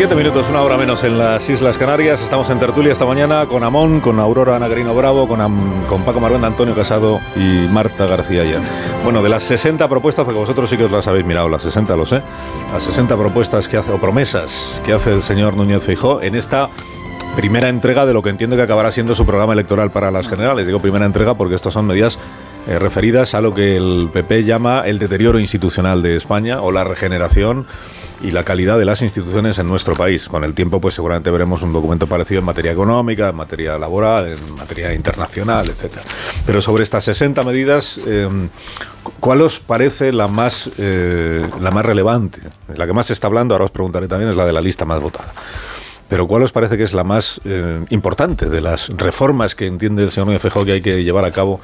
A: Siete minutos, una hora menos en las Islas Canarias. Estamos en tertulia esta mañana con Amón, con Aurora Nagarino Bravo, con, Am- con Paco Maruenda, Antonio Casado y Marta García ya. Bueno, de las 60 propuestas, porque vosotros sí que os las habéis mirado, las 60 lo sé, las 60 propuestas que hace, o promesas que hace el señor Núñez Feijó en esta primera entrega de lo que entiendo que acabará siendo su programa electoral para las generales. Digo primera entrega porque estas son medidas eh, referidas a lo que el PP llama el deterioro institucional de España o la regeneración y la calidad de las instituciones en nuestro país. Con el tiempo, pues seguramente veremos un documento parecido en materia económica, en materia laboral, en materia internacional, etcétera. Pero sobre estas 60 medidas, eh, ¿cuál os parece la más, eh, la más relevante? La que más se está hablando, ahora os preguntaré también, es la de la lista más votada. Pero ¿cuál os parece que es la más eh, importante de las reformas que entiende el señor Feijóo que hay que llevar a cabo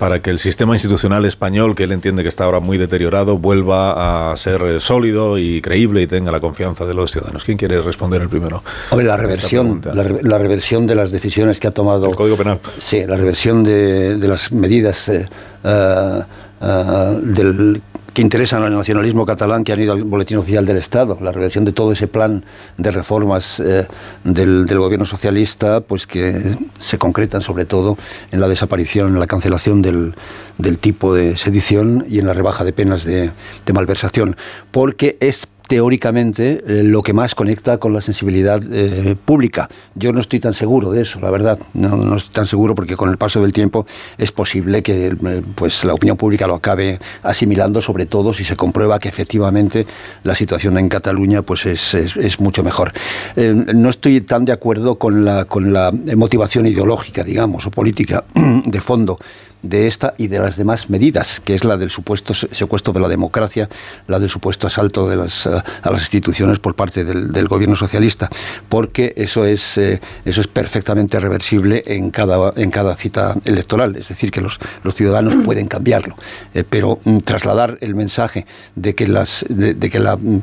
A: para que el sistema institucional español, que él entiende que está ahora muy deteriorado, vuelva a ser eh, sólido y creíble y tenga la confianza de los ciudadanos? ¿Quién quiere responder el primero?
E: Hombre, la reversión, la, re- la reversión de las decisiones que ha tomado. El
A: Código Penal.
E: Sí, la reversión de, de las medidas eh, eh, eh, del, que interesan al nacionalismo catalán que han ido al Boletín Oficial del Estado. La reversión de todo ese plan de reformas eh, del, gobierno socialista, pues que se concretan sobre todo en la desaparición, en la cancelación del, del tipo de sedición y en la rebaja de penas de malversación. Porque es teóricamente eh, lo que más conecta con la sensibilidad eh, pública. Yo no estoy tan seguro de eso, la verdad. No, estoy tan seguro porque con el paso del tiempo es posible que eh, pues, la opinión pública lo acabe asimilando, sobre todo si se comprueba que efectivamente la situación en Cataluña pues, es, mucho mejor. No estoy tan de acuerdo con la, con la motivación ideológica, digamos, o política de fondo de esta y de las demás medidas, que es la del supuesto se- secuestro de la democracia, la del supuesto asalto de las, eh, a las instituciones por parte del, del gobierno socialista, porque eso es, eh, eso es perfectamente reversible en cada, en cada cita electoral, es decir, que los, los ciudadanos pueden cambiarlo, Eh, pero mm, trasladar el mensaje de que, las, de, de que la mm,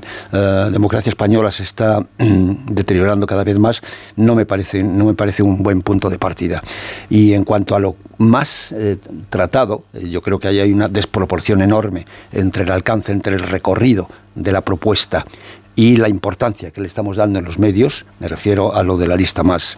E: democracia española se está mm, deteriorando cada vez más no me parece, no me parece un buen punto de partida. Y en cuanto a lo más eh, tratado, eh, yo creo que ahí hay una desproporción enorme entre el alcance, entre el recorrido de la propuesta y la importancia que le estamos dando en los medios, me refiero a lo de la lista más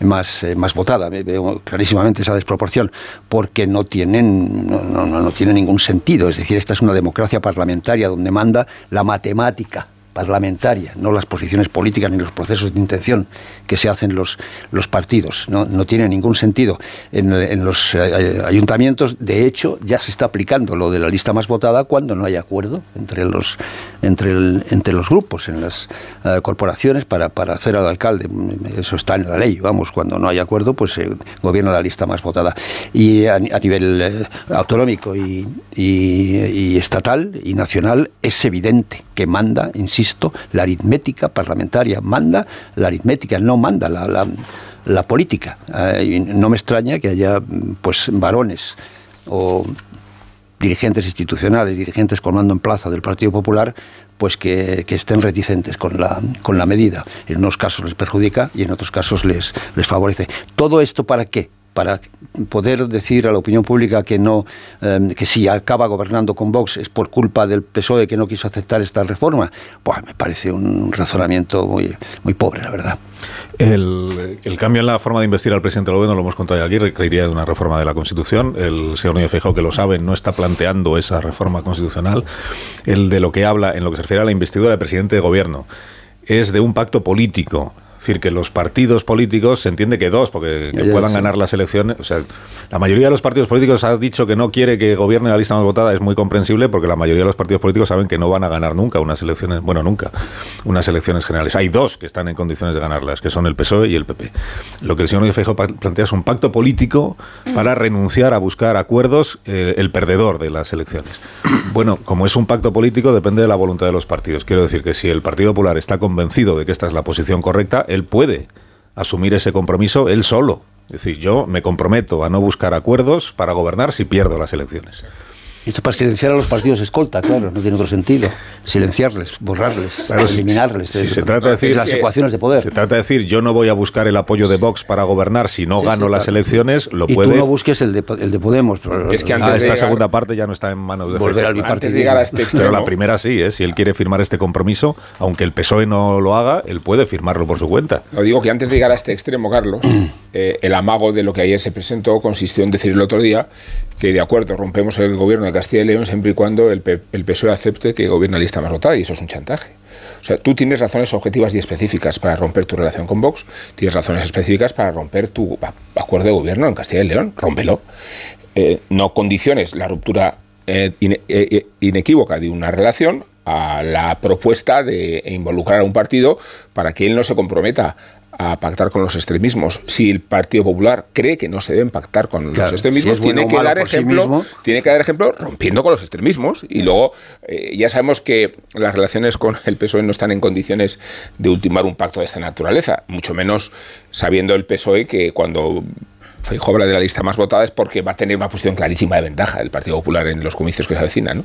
E: más, eh, más votada. Veo clarísimamente esa desproporción, porque no tienen, no, no, no tiene ningún sentido. Es decir, esta es una democracia parlamentaria donde manda la matemática parlamentaria, no las posiciones políticas ni los procesos de intención que se hacen los, los partidos. No, no tiene ningún sentido. En, los eh, ayuntamientos, de hecho, ya se está aplicando lo de la lista más votada cuando no hay acuerdo entre los, entre entre los grupos, en las eh, corporaciones, para, para hacer al alcalde. Eso está en la ley, vamos, cuando no hay acuerdo, pues se gobierna la lista más votada. Y a, nivel eh, autonómico y, y, y estatal y nacional es evidente que manda, insisto, la aritmética parlamentaria manda la aritmética, no manda la, política. No me extraña que haya pues varones o dirigentes institucionales, dirigentes con mando en plaza del Partido Popular, pues que, que, estén reticentes con la, con la medida. En unos casos les perjudica y en otros casos les, les favorece. ¿Todo esto para qué? Para poder decir a la opinión pública que no eh, que si acaba gobernando con Vox es por culpa del PSOE que no quiso aceptar esta reforma, pues me parece un razonamiento muy, muy pobre, la verdad.
A: El, cambio en la forma de investir al presidente del gobierno, lo hemos contado aquí, requeriría de una reforma de la Constitución. El señor Núñez Feijóo, que lo sabe, no está planteando esa reforma constitucional. El de lo que habla, en lo que se refiere a la investidura del presidente de gobierno, es de un pacto político es decir, que los partidos políticos, se entiende que dos, porque que puedan sí. ganar las elecciones, o sea, la mayoría de los partidos políticos ha dicho que no quiere que gobierne la lista más votada, es muy comprensible porque la mayoría de los partidos políticos saben que no van a ganar nunca unas elecciones, bueno, nunca, unas elecciones generales. Hay dos que están en condiciones de ganarlas, que son el PSOE y el PP. Lo que el señor Feijóo plantea es un pacto político para renunciar a buscar acuerdos eh, el perdedor de las elecciones. Bueno, como es un pacto político, depende de la voluntad de los partidos. Quiero decir que si el Partido Popular está convencido de que esta es la posición correcta, él puede asumir ese compromiso él solo. Es decir, yo me comprometo a no buscar acuerdos para gobernar si pierdo las elecciones.
E: Esto para silenciar a los partidos escolta, claro, no tiene otro sentido. Silenciarles, borrarles, claro, eliminarles.
A: Si, si se trata de decir
E: las ecuaciones de poder.
A: Se trata de decir, yo no voy a buscar el apoyo de Vox para gobernar si no sí, gano sí, las claro. elecciones, lo
E: y
A: puede.
E: tú no busques el de, el de Podemos.
A: Es que antes ah, esta llegar, segunda parte ya no está en manos de
E: volver al
I: Antes de llegar a este extremo,
A: Pero la primera sí, ¿eh? si él quiere firmar este compromiso, aunque el PSOE no lo haga, él puede firmarlo por su cuenta.
I: Lo digo que antes de llegar a este extremo, Carlos, eh, el amago de lo que ayer se presentó consistió en decir el otro día que de acuerdo, rompemos el gobierno de Castilla y León siempre y cuando el, PSOE acepte que gobierna la lista más votada, y eso es un chantaje. O sea, tú tienes razones objetivas y específicas para romper tu relación con Vox, tienes razones específicas para romper tu acuerdo de gobierno en Castilla y León, rómpelo. Eh, no condiciones la ruptura eh, inequívoca de una relación a la propuesta de involucrar a un partido para que él no se comprometa a pactar con los extremismos. Si el Partido Popular cree que no se deben pactar con claro, los extremismos, si bueno tiene, que dar ejemplo, sí tiene que dar ejemplo rompiendo con los extremismos. Y luego eh, ya sabemos que las relaciones con el PSOE no están en condiciones de ultimar un pacto de esta naturaleza, mucho menos sabiendo el PSOE que cuando Feijóo habla de la lista más votada es porque va a tener una posición clarísima de ventaja del Partido Popular en los comicios que se avecinan. ¿no?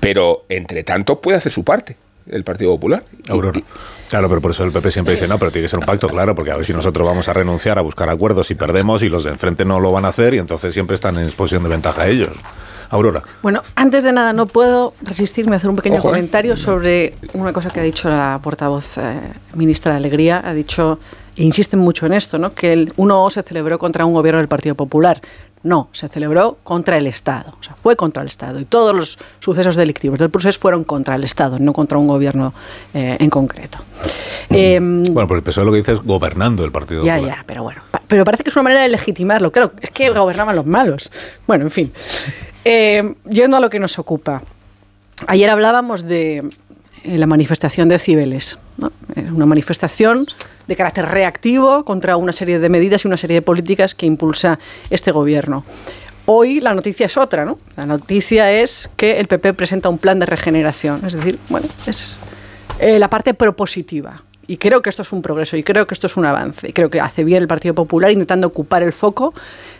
I: Pero, entre tanto, puede hacer su parte el Partido Popular.
A: Aurora. Claro, pero por eso el PP siempre dice, no, pero tiene que ser un pacto, claro, porque a ver si nosotros vamos a renunciar a buscar acuerdos y perdemos y los de enfrente no lo van a hacer y entonces siempre están en posición de ventaja ellos. Aurora.
F: Bueno, antes de nada, no puedo resistirme a hacer un pequeño Ojo, comentario ¿eh? sobre una cosa que ha dicho la portavoz eh, ministra de Alegría. Ha dicho, e insisten mucho en esto, ¿no? que el 1O se celebró contra un gobierno del Partido Popular. No, se celebró contra el Estado, o sea, fue contra el Estado. Y todos los sucesos delictivos del proceso fueron contra el Estado, no contra un gobierno eh, en concreto.
A: Eh, bueno, pero el PSOE lo que dice es gobernando el Partido
F: ya,
A: Popular.
F: Ya, pero bueno, pa pero parece que es una manera de legitimarlo. Claro, es que gobernaban los malos. Bueno, en fin. Eh, yendo a lo que nos ocupa. Ayer hablábamos de la manifestación de Cibeles, ¿no? una manifestación de carácter reactivo contra una serie de medidas y una serie de políticas que impulsa este gobierno. Hoy la noticia es otra, ¿no? La noticia es que el PP presenta un plan de regeneración, es decir, bueno, es eh, la parte propositiva. Y creo que esto es un progreso y creo que esto es un avance. Y creo que hace bien el Partido Popular intentando ocupar el foco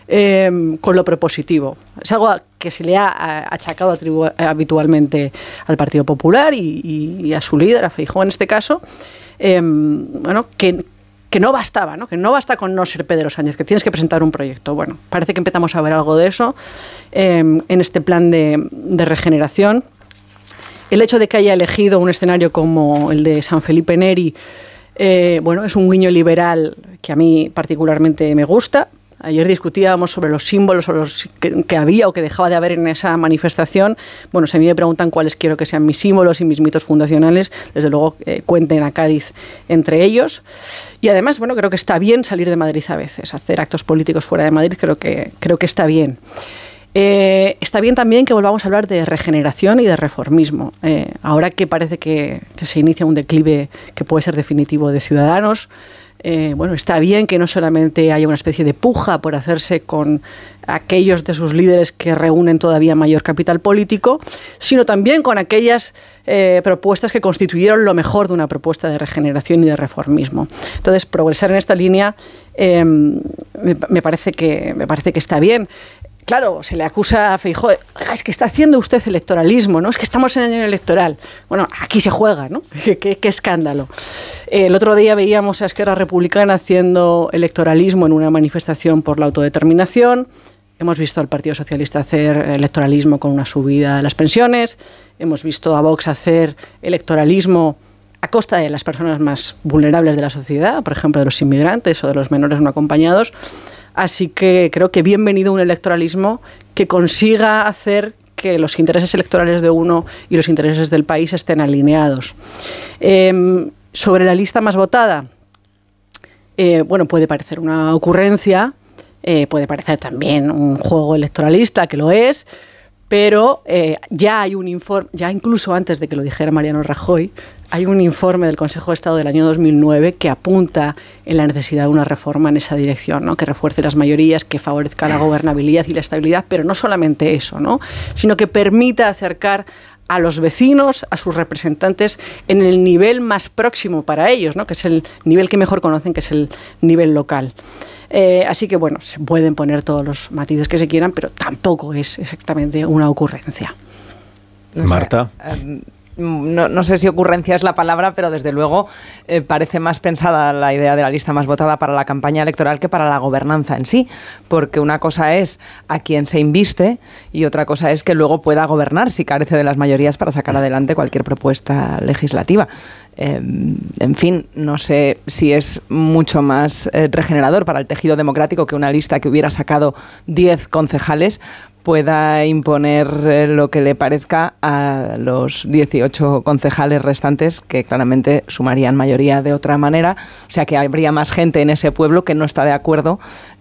F: eh, con lo propositivo. Es algo que se le ha achacado habitualmente al Partido Popular y, a su líder, a Feijóo en este caso. Eh, bueno, que, que no bastaba, ¿no? que no basta con no ser Pedro Sánchez, que tienes que presentar un proyecto. Bueno, parece que empezamos a ver algo de eso em, en este plan de, regeneración. El hecho de que haya elegido un escenario como el de San Felipe Neri, eh, bueno, es un guiño liberal que a mí particularmente me gusta. Ayer discutíamos sobre los símbolos los que, había o que dejaba de haber en esa manifestación. Bueno, si a mí me preguntan cuáles quiero que sean mis símbolos y mis mitos fundacionales, desde luego eh, cuenten a Cádiz entre ellos. Y además, bueno, creo que está bien salir de Madrid a veces, hacer actos políticos fuera de Madrid, creo que, creo que está bien. Eh, está bien también que volvamos a hablar de regeneración y de reformismo. Eh, ahora que parece que se inicia un declive que puede ser definitivo de ciudadanos, eh, bueno, está bien que no solamente haya una especie de puja por hacerse con aquellos de sus líderes que reúnen todavía mayor capital político, sino también con aquellas eh, propuestas que constituyeron lo mejor de una propuesta de regeneración y de reformismo. Entonces, progresar en esta línea eh, me, parece que, me parece que está bien. Claro, se le acusa a Feijóo, es que está haciendo usted electoralismo, ¿no? Es que estamos en año electoral. Bueno, aquí se juega, ¿no? qué, escándalo. El otro día veíamos a Esquerra Republicana haciendo electoralismo en una manifestación por la autodeterminación. Hemos visto al Partido Socialista hacer electoralismo con una subida de las pensiones. Hemos visto a Vox hacer electoralismo a costa de las personas más vulnerables de la sociedad, por ejemplo, de los inmigrantes o de los menores no acompañados. Así que creo que bienvenido un electoralismo que consiga hacer que los intereses electorales de uno y los intereses del país estén alineados. Em, sobre la lista más votada, eh, bueno, puede parecer una ocurrencia, eh, puede parecer también un juego electoralista, que lo es, pero eh, ya hay un informe, ya incluso antes de que lo dijera Mariano Rajoy, hay un informe del Consejo de Estado del año 2009 que apunta en la necesidad de una reforma en esa dirección, ¿no? que refuerce las mayorías, que favorezca la gobernabilidad y la estabilidad, pero no solamente eso, ¿no? sino que permita acercar a los vecinos, a sus representantes, en el nivel más próximo para ellos, ¿no? que es el nivel que mejor conocen, que es el nivel local. Eh, así que bueno, se pueden poner todos los matices que se quieran, pero tampoco es exactamente una ocurrencia.
A: Marta.
H: Em, no, sé si ocurrencia es la palabra, pero desde luego eh, parece más pensada la idea de la lista más votada para la campaña electoral que para la gobernanza en sí, porque una cosa es a quien se inviste y otra cosa es que luego pueda gobernar si carece de las mayorías para sacar adelante cualquier propuesta legislativa. Em, en fin, no sé si es mucho más eh, regenerador para el tejido democrático que una lista que hubiera sacado 10 concejales pueda imponer eh, lo que le parezca a los 18 concejales restantes que claramente sumarían mayoría de otra manera. O sea que habría más gente en ese pueblo que no está de acuerdo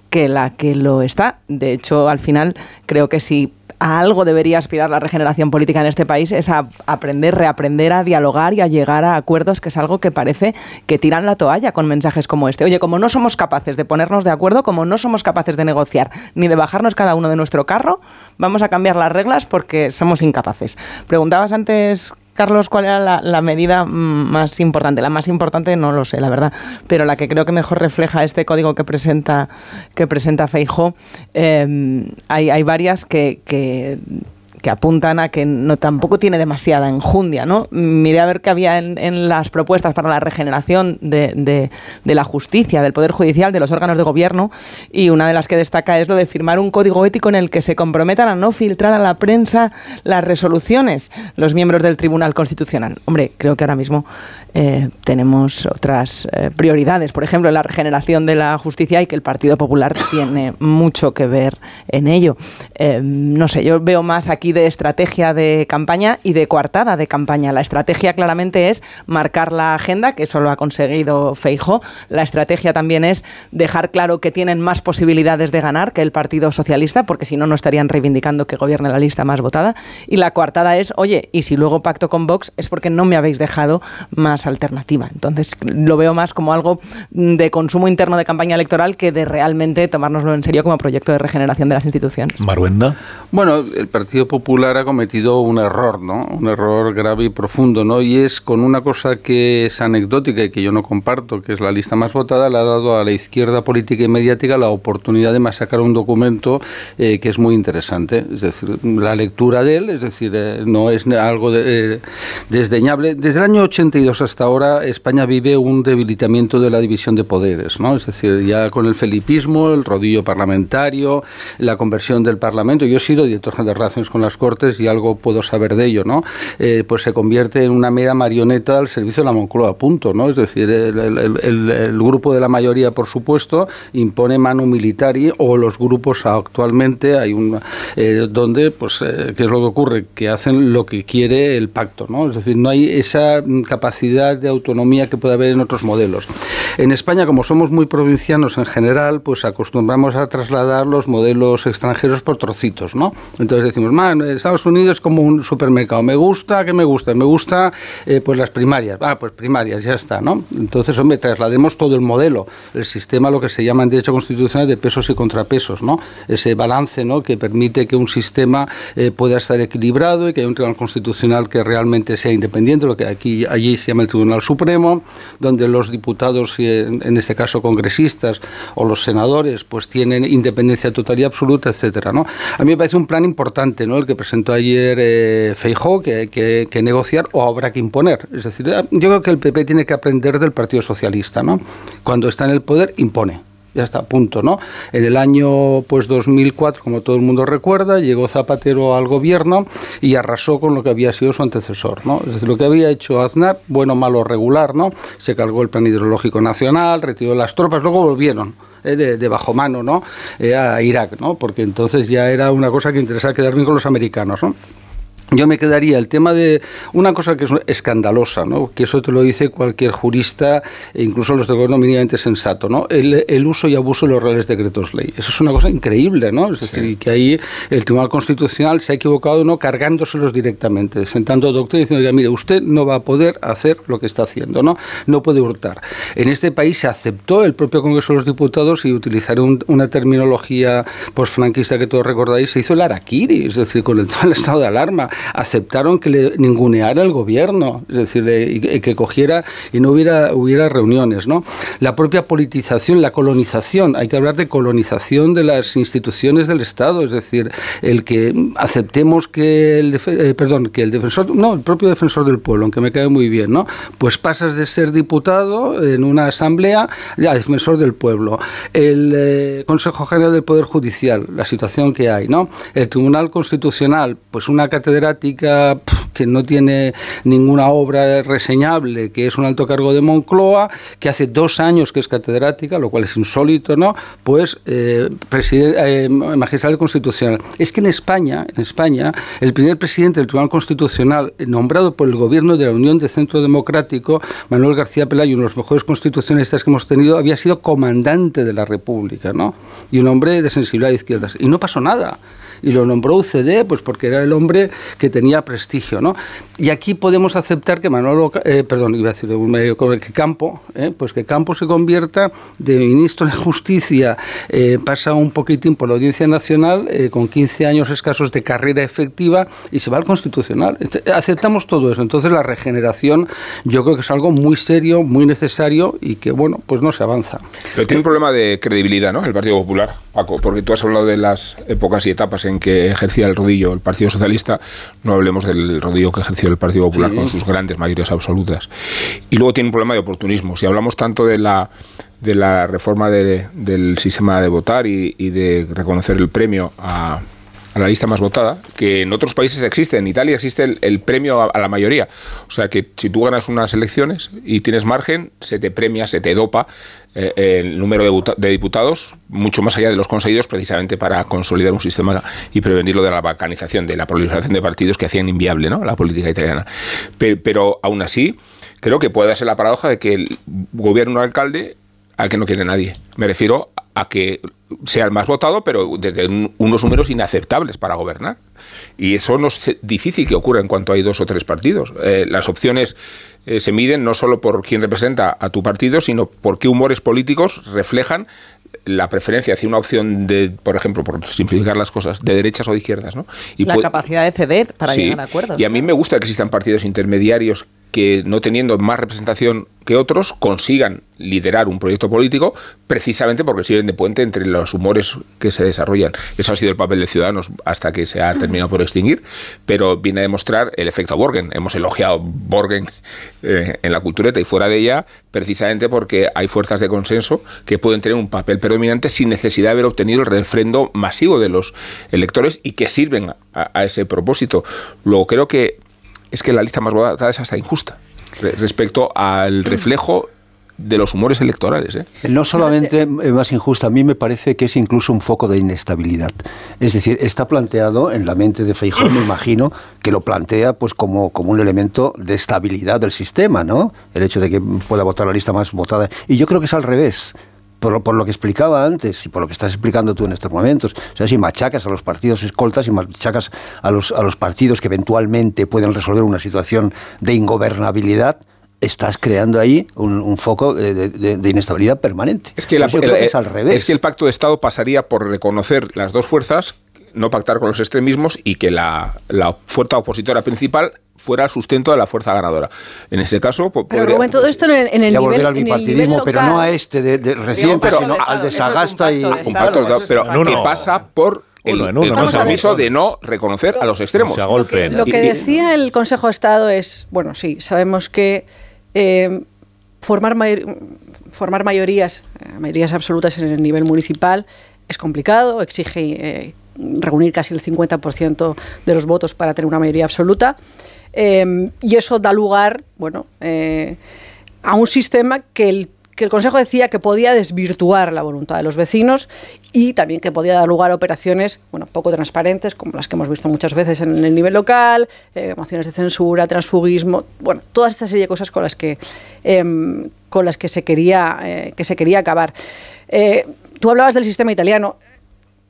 H: que la que lo está. De hecho, al final creo que si a algo debería aspirar la regeneración política en este país es a aprender, reaprender a dialogar y a llegar a acuerdos, que es algo que parece que tiran la toalla con mensajes como este. Oye, como no somos capaces de ponernos de acuerdo, como no somos capaces de negociar ni de bajarnos cada uno de nuestro carro, vamos a cambiar las reglas porque somos incapaces. Preguntabas antes Carlos, ¿cuál era la, medida más importante? La más importante no lo sé, la verdad, pero la que creo que mejor refleja este código que presenta que presenta Feijó. Eh, hay, hay, varias que, que que apuntan a que tampoco tiene demasiada enjundia, ¿no? Miré a ver qué había en, las propuestas para la regeneración de, la justicia, del Poder Judicial, de los órganos de gobierno, y una de las que destaca es lo de firmar un código ético en el que se comprometan a no filtrar a la prensa las resoluciones los miembros del Tribunal Constitucional. Hombre, creo que ahora mismo eh, tenemos otras eh, prioridades, por ejemplo, la regeneración de la justicia y que el Partido Popular tiene mucho que ver en ello. Eh, no sé, yo veo más aquí de estrategia de campaña y de coartada de campaña. La estrategia claramente es marcar la agenda, que eso lo ha conseguido Feijo. La estrategia también es dejar claro que tienen más posibilidades de ganar que el Partido Socialista, porque si no, no estarían reivindicando que gobierne la lista más votada. Y la coartada es, oye, y si luego pacto con Vox es porque no me habéis dejado más alternativa. Entonces lo veo más como algo de consumo interno de campaña electoral que de realmente tomárnoslo en serio como proyecto de regeneración de las instituciones.
A: Maruenda.
G: Bueno, el Partido Popular Popular ha cometido un error, ¿no? Un error grave y profundo, ¿no? Y es con una cosa que es anecdótica y que yo no comparto, que es la lista más votada, le ha dado a la izquierda política y mediática la oportunidad de masacrar un documento eh, que es muy interesante. Es decir, la lectura de él, es decir, eh, no es algo eh, desdeñable. Desde el año 82 hasta ahora, España vive un debilitamiento de la división de poderes, ¿no? Es decir, ya con el felipismo, el rodillo parlamentario, la conversión del Parlamento. Yo he sido director de relaciones con Cortes y algo puedo saber de ello, ¿no? pues se convierte en una mera marioneta al servicio de la Moncloa, punto, ¿no? Es decir, el, grupo de la mayoría, por supuesto, impone mano militar o los grupos actualmente hay un eh, donde, pues, eh, ¿qué es lo que ocurre? Que hacen lo que quiere el pacto, ¿no? Es decir, no hay esa mm, capacidad de autonomía que puede haber en otros modelos. En España, como somos muy provincianos en general, pues acostumbramos a trasladar los modelos extranjeros por trocitos, ¿no? Entonces decimos, Estados Unidos es como un supermercado, me gusta, ¿qué me gusta? Me gusta, eh, pues las primarias, ah, pues primarias, ya está, ¿no? Entonces, hombre, traslademos todo el modelo, el sistema, lo que se llama en derecho constitucional de pesos y contrapesos, ¿no? Ese balance, ¿no? Que permite que un sistema eh, pueda estar equilibrado y que haya un tribunal constitucional que realmente sea independiente, lo que aquí allí se llama el Tribunal Supremo, donde los diputados, en, este caso congresistas o los senadores, pues tienen independencia total y absoluta, etcétera. A mí me parece un plan importante, ¿no? Que presentó ayer eh, Feijó, que que, que negociar o habrá que imponer. Es decir, yo creo que el PP tiene que aprender del Partido Socialista, ¿no? Cuando está en el poder, impone ya está, punto, ¿no? En el año pues 2004, como todo el mundo recuerda, llegó Zapatero al gobierno y arrasó con lo que había sido su antecesor, ¿no? Es decir, lo que había hecho Aznar, bueno, malo, regular, ¿no? Se cargó el plan hidrológico nacional, retiró las tropas, luego volvieron. Eh, de, bajo mano ¿no? Eh, a Irak, ¿no? porque entonces ya era una cosa que interesaba quedar bien con los americanos. ¿no? Yo me quedaría el tema de una cosa que es escandalosa, ¿no? que eso te lo dice cualquier jurista, e incluso los de gobierno mínimamente sensato, ¿no? El, uso y abuso de los reales decretos ley. Eso es una cosa increíble, ¿no? Es decir, que ahí el Tribunal Constitucional se ha equivocado no cargándoselos directamente, sentando a doctor y diciendo, mire, usted no va a poder hacer lo que está haciendo, ¿no? No puede hurtar. En este país se aceptó el propio Congreso de los Diputados y utilizaré una terminología franquista que todos recordáis, se hizo el araquiri, es decir, con el estado de alarma aceptaron que le ninguneara el gobierno, es decir, que cogiera y no hubiera, hubiera reuniones. ¿no? La propia politización, la colonización, hay que hablar de colonización de las instituciones del Estado, es decir, el que aceptemos que el, eh, perdón, que el defensor, no, el propio defensor del pueblo, aunque me cae muy bien, ¿no? pues pasas de ser diputado en una asamblea a defensor del pueblo. El eh, Consejo General del Poder Judicial, la situación que hay, ¿no? El Tribunal Constitucional, pues una cátedra que no tiene ninguna obra reseñable, que es un alto cargo de Moncloa, que hace dos años que es catedrática, lo cual es insólito, ¿no? Pues eh, eh, magistral constitucional. Es que en España, en España, el primer presidente del Tribunal Constitucional, nombrado por el gobierno de la Unión de Centro Democrático, Manuel García Pelayo, uno de los mejores constitucionalistas que hemos tenido, había sido comandante de la República, ¿no? Y un hombre de sensibilidad de izquierdas. Y no pasó nada y lo nombró UCD pues porque era el hombre que tenía prestigio, ¿no? Y aquí podemos aceptar que Manolo, eh, perdón, iba a decir que Campo, eh, pues que Campo se convierta de ministro de Justicia, eh, pasa un poquitín por la Audiencia Nacional con 15 años escasos de carrera efectiva y se va al Constitucional. aceptamos todo eso. Entonces la regeneración yo creo que es algo muy serio, muy necesario y que bueno, pues no se avanza.
I: Pero tiene un problema de credibilidad, ¿no? El Partido Popular, Paco, porque tú has hablado de las épocas y etapas en que ejercía el rodillo el Partido Socialista, no hablemos del rodillo que ejerció el Partido Popular con sus grandes mayorías absolutas. Y luego tiene un problema de oportunismo. Si hablamos tanto de la de la reforma del sistema de votar y, de reconocer el premio a, la lista más votada, que en otros países existe. En Italia existe el, premio a, a, la mayoría. O sea que si tú ganas unas elecciones y tienes margen, se te premia, se te dopa eh, el número de, diputados mucho más allá de los conseguidos precisamente para consolidar un sistema y prevenir lo de la balcanización, de la proliferación de partidos que hacían inviable ¿no? la política italiana. Pero, pero aún así, creo que puede darse la paradoja de que el gobierno alcalde al que no quiere nadie. Me refiero a que sea el más votado, pero desde unos números inaceptables para gobernar. Y eso no es difícil que ocurra en cuanto hay dos o tres partidos. Eh, las opciones eh, se miden no solo por quién representa a tu partido, sino por qué humores políticos reflejan la preferencia hacia una opción de, por ejemplo, por simplificar las cosas, de derechas o de izquierdas, ¿no?
H: Y la capacidad de ceder para llegar a acuerdos.
I: Y a mí me gusta que existan partidos intermediarios que no teniendo más representación que otros consigan liderar un proyecto político precisamente porque sirven de puente entre los humores que se desarrollan. Eso ha sido el papel de Ciudadanos hasta que se ha terminado por extinguir, pero viene a demostrar el efecto Borgen. Hemos elogiado Borgen eh, en la cultureta y fuera de ella precisamente porque hay fuerzas de consenso que pueden tener un papel predominante sin necesidad de haber obtenido el refrendo masivo de los electores y que sirven a, a ese propósito. Luego creo que es que la lista más votada es hasta injusta respecto al reflejo de los humores electorales. ¿eh?
E: No solamente más injusta, a mí me parece que es incluso un foco de inestabilidad. Es decir, está planteado en la mente de Feijóo, me imagino, que lo plantea pues como, como un elemento de estabilidad del sistema, ¿no? El hecho de que pueda votar la lista más votada. Y yo creo que es al revés por lo, que explicaba antes y por lo que estás explicando tú en estos momentos. O sea, si machacas a los partidos escoltas y machacas a los, a los partidos que eventualmente pueden resolver una situación de ingobernabilidad, estás creando ahí un, foco de, inestabilidad permanente.
I: Es que, es al revés. Es que el pacto de Estado pasaría por reconocer las dos fuerzas no pactar con los extremismos y que la, la fuerza opositora principal fuera el sustento de la fuerza ganadora. En ese caso,
F: pero Rubén, todo esto en, el, nivel, volver
E: al bipartidismo, pero no a este de, reciente, sino al de Sagasta y
I: un pacto, pero que pasa por el, compromiso de no reconocer a los extremos.
F: Lo que, lo que decía el Consejo de Estado es, bueno, sí, sabemos que eh, formar, formar mayorías, eh, mayorías absolutas en el nivel municipal es complicado, exige eh, reunir casi el 50% de los votos para tener una mayoría absoluta. Em, y eso da lugar, bueno, eh, a un sistema que el, que el Consejo decía que podía desvirtuar la voluntad de los vecinos y también que podía dar lugar a operaciones bueno, poco transparentes, como las que hemos visto muchas veces en el nivel local, eh, de censura, transfugismo, bueno, toda esta serie de cosas con las que, em, con las que, se, quería, eh, que se quería acabar. tú hablabas del sistema italiano.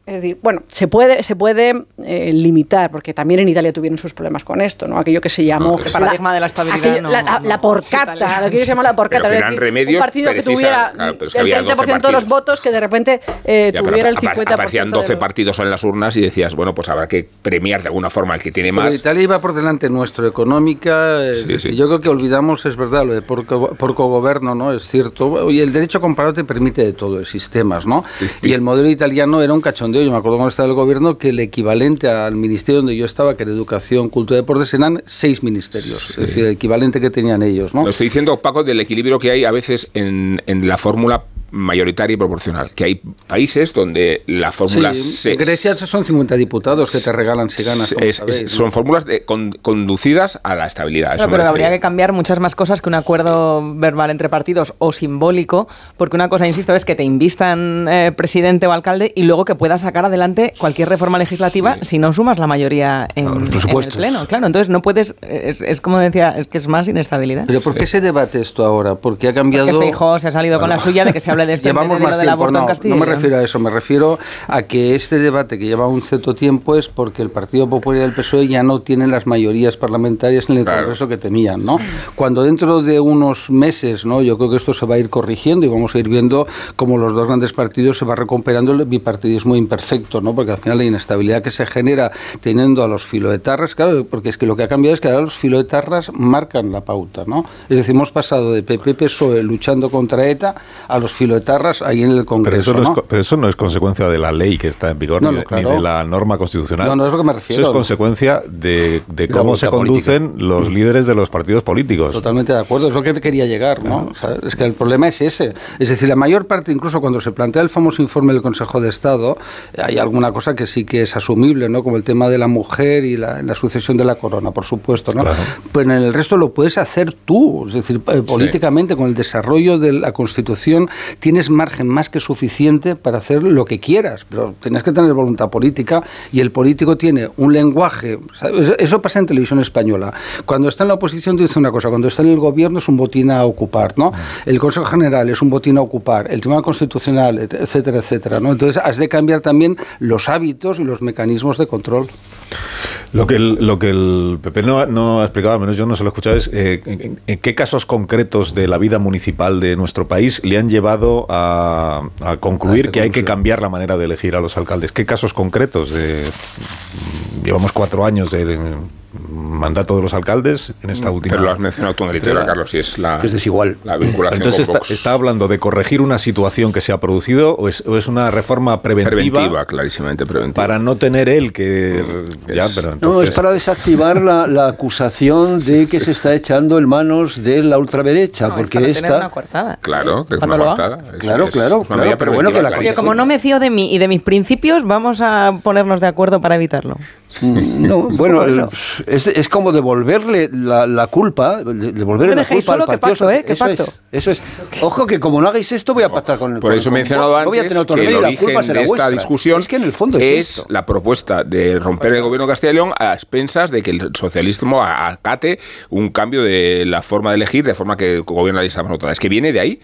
F: Es decir, bueno, se puede, se puede eh, limitar, porque también en Italia tuvieron sus problemas con esto, ¿no? Aquello que se llamó...
H: el paradigma de la estabilidad.
F: la, porcata, lo que se llama la porcata.
I: un
F: partido que tuviera el 30% de los votos, que de repente eh, tuviera el 50%.
I: Aparecían 12 partidos en las urnas y decías, bueno, pues habrá que premiar de alguna forma al que tiene más.
G: Italia iba por delante nuestro, económica. Eh, yo creo que olvidamos, es verdad, lo de por gobierno, ¿no? Es cierto. Y el derecho comparado te permite de todo, de sistemas, ¿no? Y el modelo italiano era un cachón yo me acuerdo cuando estaba el gobierno, que el equivalente al ministerio donde yo estaba, que era Educación, Cultura y Deportes, eran seis ministerios. Es decir, el equivalente que tenían ellos. ¿no?
I: Lo estoy diciendo, Paco, del equilibrio que hay a veces en, en la fórmula mayoritaria y proporcional. Que hay países donde la fórmula...
G: Sí, en Grecia son 50 diputados que te regalan si ganas.
I: son fórmulas conducidas a la estabilidad.
H: pero habría que cambiar muchas más cosas que un acuerdo verbal entre partidos o simbólico, porque una cosa, insisto, es que te invistan eh, presidente o alcalde y luego que puedas sacar adelante cualquier reforma legislativa si no sumas la mayoría en, el Pleno. Claro, entonces no puedes... Es, como decía, es que es más inestabilidad.
G: ¿Pero por qué se debate esto ahora? Porque ha cambiado...
H: Porque se ha salido con la suya de que se hable de este
G: Llevamos más tiempo, no, no me refiero a eso, me refiero a que este debate que lleva un cierto tiempo es porque el Partido Popular y el PSOE ya no tienen las mayorías parlamentarias en el Congreso que tenían, ¿no? Cuando dentro de unos meses, ¿no? Yo creo que esto se va a ir corrigiendo y vamos a ir viendo cómo los dos grandes partidos se va recuperando el bipartidismo imperfecto, ¿no? Porque al final la inestabilidad que se genera teniendo a los filoetarras, claro, porque es que lo que ha cambiado es que ahora los filoetarras marcan la pauta, ¿no? Es decir, hemos pasado de PP PSOE luchando contra ETA a los filoetarras ahí en el Congreso.
A: Pero eso, no, Es, pero eso no es consecuencia de la ley que está en vigor ni, de, la norma constitucional.
G: No, no es lo que me refiero.
A: Eso es consecuencia de, cómo se conducen los líderes de los partidos políticos.
G: Totalmente de acuerdo, es lo que quería llegar. ¿no? es que el problema es ese. Es decir, la mayor parte, incluso cuando se plantea el famoso informe del Consejo de Estado, hay alguna cosa que sí que es asumible, ¿no? como el tema de la mujer y la, sucesión de la corona, por supuesto. ¿no? Pero en el resto lo puedes hacer tú, es decir, eh, políticamente, con el desarrollo de la Constitución, tienes margen más que suficiente para hacer lo que quieras, pero tienes que tener voluntad política y el político tiene un lenguaje. Eso pasa en televisión española. Cuando está en la oposición dice una cosa, cuando está en el gobierno es un botín a ocupar, ¿no? El Consejo General es un botín a ocupar, el Tribunal Constitucional, etcétera, etcétera, ¿no? Entonces has de cambiar también los hábitos y los mecanismos de control.
A: Lo que el, lo que el PP no, no ha explicado, al menos yo no se lo he escuchado, es eh, en, qué casos concretos de la vida municipal de nuestro país le han llevado a, a concluir que hay que cambiar la manera de elegir a los alcaldes. ¿Qué casos concretos? Eh, llevamos cuatro años de mandato de los alcaldes en esta
I: Mm,
A: última.
I: Pero lo has mencionado tú en literatura, Carlos, y es la,
E: Es desigual.
I: la vinculación
A: Entonces
I: con
A: está,
I: Vox.
A: está hablando de corregir una situación que se ha producido o es, o es una reforma preventiva,
I: preventiva, clarísimamente preventiva.
A: para no tener él que ya,
I: Es-
E: No, es para desactivar la, la acusación de que se está echando en manos de la ultraderecha,
H: No, es
E: porque
H: para tener
E: esta...
H: una coartada.
I: Claro, que es una coartada. Es-
E: Claro,
I: es-
E: claro,
I: es una
E: claro,
I: medida
E: pero bueno, que la
I: preventiva,
H: Oye, como no me fío de mí y de mis principios, vamos a ponernos de acuerdo para evitarlo.
E: Mm, No, bueno, es, es como devolverle la, la culpa, de- devolverle
H: No
E: la culpa al
H: solo, que
E: Partido
H: pacto, ¿eh? Que
E: eso
H: pacto.
E: Es, eso es. Ojo que como no hagáis esto voy a pactar con el
I: Por
E: con-
I: eso he mencionado
E: a
I: antes que el origen
E: culpa
I: de esta
E: vuestra.
I: discusión
E: es que en el fondo es,
I: es la propuesta de romper el gobierno de Castilla y León a expensas de que el socialismo acate un cambio de la forma de elegir, de forma que gobierna la lista. Es que viene de ahí.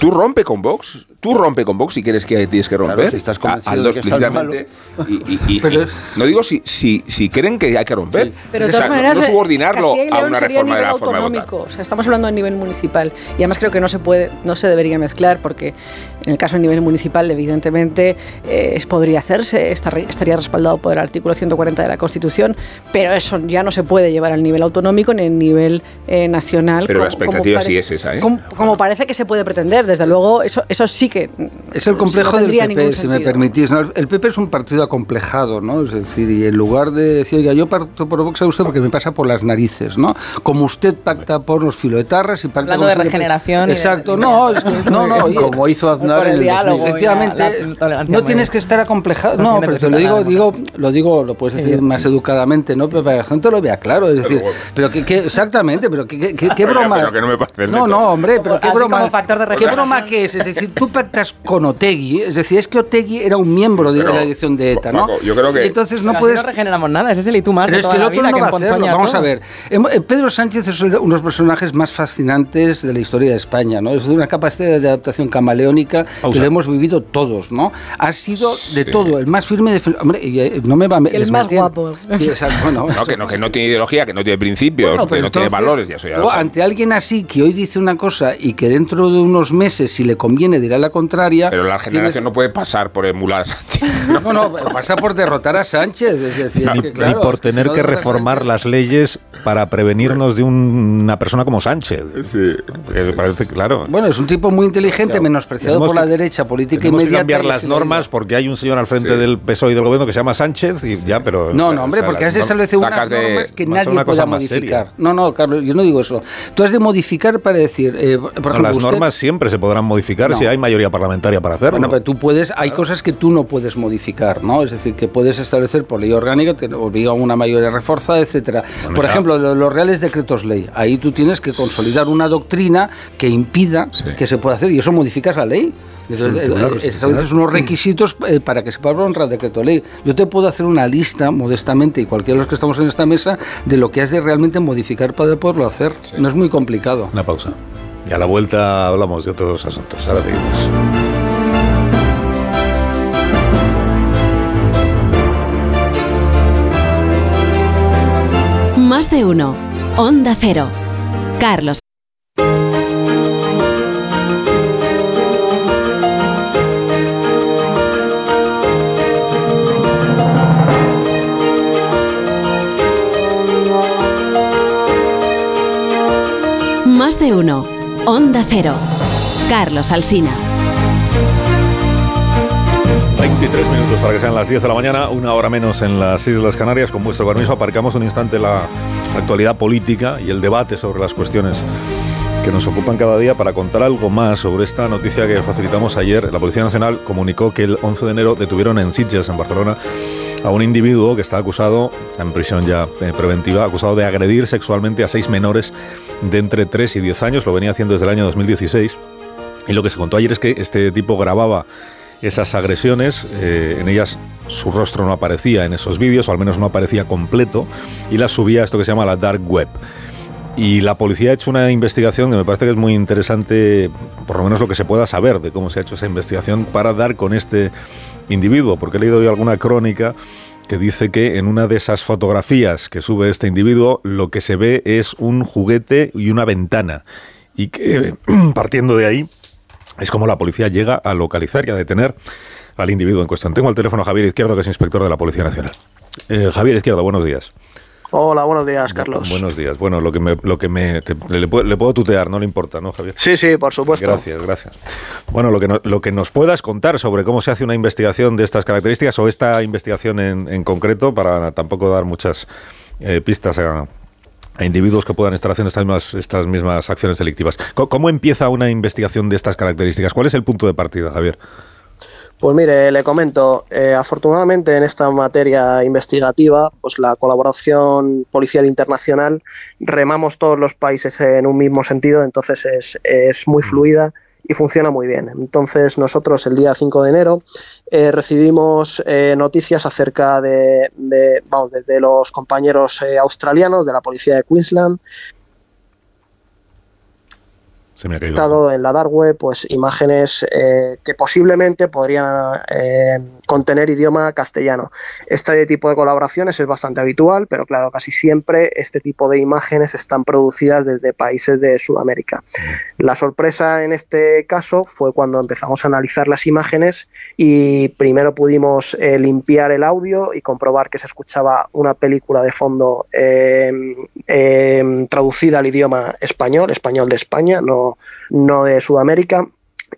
I: Tú rompe con Vox, tú rompe con Vox si quieres que tienes que romper.
E: Claro, si estás convencido
I: a-
E: de
I: Aldo
E: que estás
I: explícitamente. Y, y- y-
G: Pero-
I: y- no digo si, si, si creen que hay que romper.
F: Pero de
I: O sea,
F: todas
I: no-
F: maneras,
I: no,
F: eh,
I: subordinarlo a una reforma de
F: nivel
I: la forma de votar.
F: autonómico. O sea, estamos hablando a nivel municipal. Y además creo que no se puede, no se debería mezclar porque en el caso a nivel municipal, evidentemente, eh, podría hacerse, estar- estaría respaldado por el artículo 140 de la Constitución, pero eso ya no se puede llevar al nivel autonómico ni al nivel eh, nacional.
I: Pero la
F: como-
I: expectativa sí es esa, ¿eh?
F: Como, como parece que se puede pretender, desde luego, eso, eso sí que.
G: Es el complejo
F: no
G: del PP, si me permitís. ¿no? El PP es un partido acomplejado, ¿no? Es decir, y en lugar de decir, oiga, yo parto por Vox a usted porque me pasa por las narices, ¿no? Como usted pacta por los filoetarras y pacta
H: Hablando
G: con
H: de regeneración de-
G: Exacto, no, es que- no, no.
E: Como hizo Aznar
H: por
E: en
H: el
E: el
H: diálogo.
E: 2000.
G: Efectivamente,
H: la- la tolerancia
G: no tienes que estar acomplejado.
H: no
G: pero te lo digo, digo, lo digo, lo puedes decir más educadamente, ¿no? Pero para que la gente lo vea claro. Es decir, pero que, que- exactamente, pero que, que- que- qué
I: Pero-
G: broma.
I: pero que no me parece
G: No, no, hombre, pero qué broma.
H: como factor de
G: ¿Qué broma que es? Es decir, tú pactas con Otegui, es decir, es que Otegui era un miembro de
I: Pero,
G: la edición de ETA, ¿no?
I: Paco, yo creo que-
G: entonces no puedes
H: no regeneramos nada, ese es el y tú más
G: pero es que el otro no va a hacerlo. Vamos a ver. Em- eh, Pedro Sánchez es uno de los personajes más fascinantes de la historia de España, ¿no? Es de una capacidad de adaptación camaleónica
A: Pausa.
G: que lo hemos vivido todos, ¿no? Ha sido de todo, el más firme de... Hombre, eh, no me va
F: el más guapo.
G: Sí, exacto, bueno,
I: No, que no, que no tiene ideología, que no tiene principios,
G: bueno,
I: que no tiene valores, ya sé.
G: ante alguien así que hoy dice una cosa y que dentro de unos meses, si le conviene, dirá la contraria.
I: Pero la generación no puede pasar por emular a Sánchez.
G: No, no, pasa por derrotar a Sánchez. Es decir,
A: ni,
G: es que,
A: ni
G: claro,
A: por
G: que si
A: tener
G: no
A: que reformar las leyes para prevenirnos de un- una persona como Sánchez. Que me parece claro.
G: Bueno, es un tipo muy inteligente, menospreciado Por la
A: que-
G: derecha política
A: Tenemos que
G: inmediata.
A: cambiar
G: y
A: las normas porque hay un señor al frente del PSOE y del gobierno que se llama Sánchez y ya, pero...
G: No, no, hombre,
A: o sea,
G: porque has establecer unas normas que
A: va a ser
G: nadie
A: una
G: pueda modificar.
A: seria.
G: No, no, Carlos, yo no digo eso. Tú has de modificar para decir, eh, por
A: No,
G: ejemplo,
A: las
G: usted-
A: normas siempre se podrán modificar
G: No.
A: si hay mayoría parlamentaria para hacerlo.
G: Bueno, pero tú puedes, hay cosas que tú no puedes modificar, ¿no? Es decir, que puedes establecer por ley orgánica, te obliga a una mayoría reforzada, etcétera.
A: Bueno,
G: por
A: ya.
G: ejemplo, lo- los reales decretos ley. Ahí tú tienes que consolidar una doctrina que impida
I: Sí.
G: que se pueda hacer y eso modificas la ley. Entonces, estableces unos requisitos eh, para que se pueda honrar el decreto ley. Yo te puedo hacer una lista, modestamente, y cualquiera de los que estamos en esta mesa, de lo que has de realmente modificar para poderlo hacer. No es muy complicado.
A: Una pausa. Y a la vuelta hablamos de otros asuntos. Ahora seguimos.
C: Más de uno. Onda Cero. Carlos. Más de uno. Onda Cero. Carlos Alsina.
A: 23 minutos para que sean las 10 de la mañana, una hora menos en las Islas Canarias. Con vuestro permiso, aparcamos un instante la actualidad política y el debate sobre las cuestiones que nos ocupan cada día para contar algo más sobre esta noticia que facilitamos ayer. La Policía Nacional comunicó que el 11 de enero detuvieron en Sitges, en Barcelona, a un individuo que está acusado, en prisión ya eh, preventiva, acusado de agredir sexualmente a seis menores de entre 3 y 10 años. Lo venía haciendo desde el año 2016. Y lo que se contó ayer es que este tipo grababa esas agresiones, eh, en ellas su rostro no aparecía en esos vídeos, o al menos no aparecía completo, y las subía a esto que se llama la dark web. Y la policía ha hecho una investigación que me parece que es muy interesante, por lo menos lo que se pueda saber de cómo se ha hecho esa investigación para dar con este individuo, porque he leído alguna crónica que dice que en una de esas fotografías que sube este individuo lo que se ve es un juguete y una ventana. Y que partiendo de ahí es como la policía llega a localizar y a detener al individuo en cuestión. Tengo al teléfono a Javier Izquierdo, que es inspector de la Policía Nacional. Eh, Javier Izquierdo, buenos días.
K: Hola, buenos días, Carlos.
A: Buenos días. Bueno, lo que me, lo que me le, puedo, tutear, no le importa, ¿no, Javier?
K: Sí, sí, por supuesto.
A: Gracias, gracias. Bueno, lo que, lo que nos puedas contar sobre cómo se hace una investigación de estas características o esta investigación en, en concreto, para tampoco dar muchas eh, pistas a, a individuos que puedan estar haciendo estas mismas, estas mismas acciones delictivas. ¿Cómo empieza una investigación de estas características? ¿Cuál es el punto de partida, Javier?
K: Pues mire, le comento, eh, afortunadamente en esta materia investigativa, pues la colaboración policial internacional, remamos todos los países en un mismo sentido, entonces es, es muy fluida y funciona muy bien. Entonces nosotros el día 5 de enero eh, recibimos eh, noticias acerca de, de, vamos, de, los compañeros australianos de la policía de Queensland
A: se me ha
K: en la dark web pues imágenes eh, que posiblemente podrían eh, contener idioma castellano. Este tipo de colaboraciones es bastante habitual, pero claro, casi siempre este tipo de imágenes están producidas desde países de Sudamérica. La sorpresa en este caso fue cuando empezamos a analizar las imágenes y primero pudimos eh, limpiar el audio y comprobar que se escuchaba una película de fondo traducida al idioma español, español de España, no, de Sudamérica.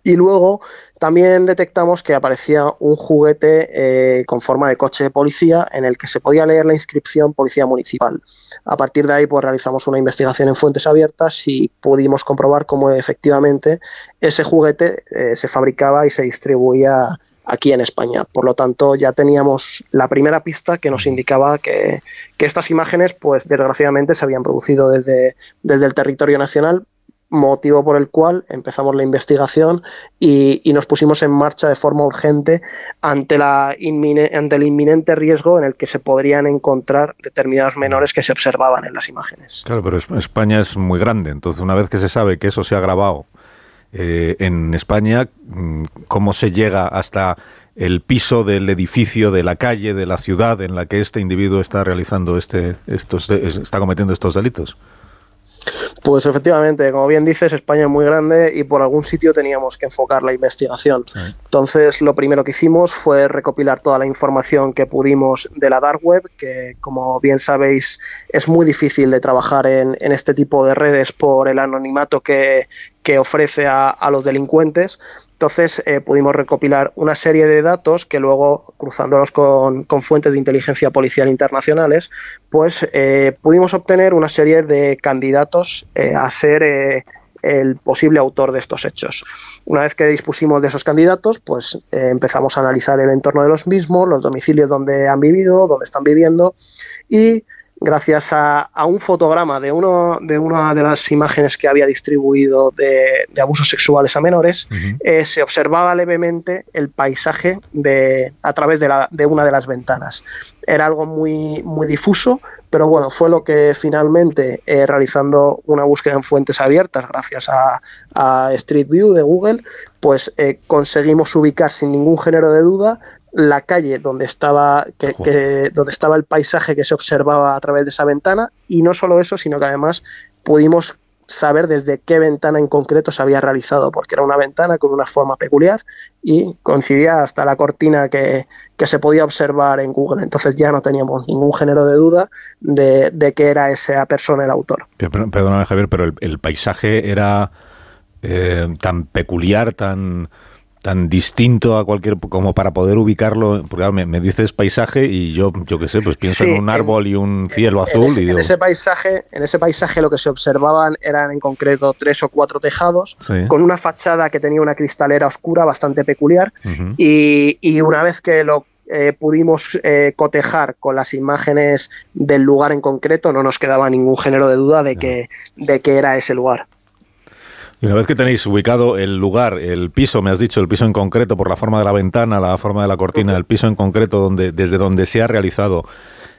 K: Y luego también detectamos que aparecía un juguete eh, con forma de coche de policía en el que se podía leer la inscripción Policía Municipal. A partir de ahí pues realizamos una investigación en fuentes abiertas y pudimos comprobar cómo efectivamente ese juguete eh, se fabricaba y se distribuía aquí en España. Por lo tanto, ya teníamos la primera pista que nos indicaba que, estas imágenes, pues desgraciadamente, se habían producido desde, desde el territorio nacional, motivo por el cual empezamos la investigación y, nos pusimos en marcha de forma urgente ante, la ante el inminente riesgo en el que se podrían encontrar determinados menores que se observaban en las imágenes.
A: Claro, pero España es muy grande, entonces una vez que se sabe que eso se ha grabado eh, en España, mm, ¿cómo se llega hasta el piso del edificio, de la calle, de la ciudad en la que este individuo está realizando este, estos, está cometiendo estos delitos?
K: Pues efectivamente, como bien dices, España es muy grande y por algún sitio teníamos que enfocar la investigación. Entonces, lo primero que hicimos fue recopilar toda la información que pudimos de la dark web, que como bien sabéis es muy difícil de trabajar en, este tipo de redes por el anonimato que, ofrece a, los delincuentes. Entonces eh, pudimos recopilar una serie de datos que luego, cruzándolos con, fuentes de inteligencia policial internacionales, pues eh, pudimos obtener una serie de candidatos eh, a ser el posible autor de estos hechos. Una vez que dispusimos de esos candidatos, pues empezamos a analizar el entorno de los mismos, los domicilios donde han vivido, donde están viviendo y gracias a, un fotograma de, uno, de una de las imágenes que había distribuido de, abusos sexuales a menores, eh, se observaba levemente el paisaje de, a través de, la, de, una de las ventanas. Era algo muy, muy difuso, pero bueno, fue lo que finalmente, eh, realizando una búsqueda en fuentes abiertas, gracias a, Street View de Google, pues eh, conseguimos ubicar sin ningún género de duda la calle donde estaba, que, donde estaba el paisaje que se observaba a través de esa ventana y no solo eso, sino que además pudimos saber desde qué ventana en concreto se había realizado, porque era una ventana con una forma peculiar y coincidía hasta la cortina que, se podía observar en Google. Entonces ya no teníamos ningún género de duda de, de que era esa persona el autor.
A: Perdóname Javier, pero el, paisaje era eh, tan peculiar, tan tan distinto a cualquier como para poder ubicarlo porque me, dices paisaje y yo yo qué sé pues pienso en un árbol y un cielo azul
K: en ese,
A: y
K: en ese paisaje en ese paisaje lo que se observaban eran en concreto tres o cuatro tejados con una fachada que tenía una cristalera oscura bastante peculiar y, y, una vez que lo eh, pudimos eh, cotejar con las imágenes del lugar en concreto no nos quedaba ningún género de duda de que de que era ese lugar
A: y una vez que tenéis ubicado el lugar, el piso, me has dicho, el piso en concreto, por la forma de la ventana, la forma de la cortina, el piso en concreto donde, desde donde se ha realizado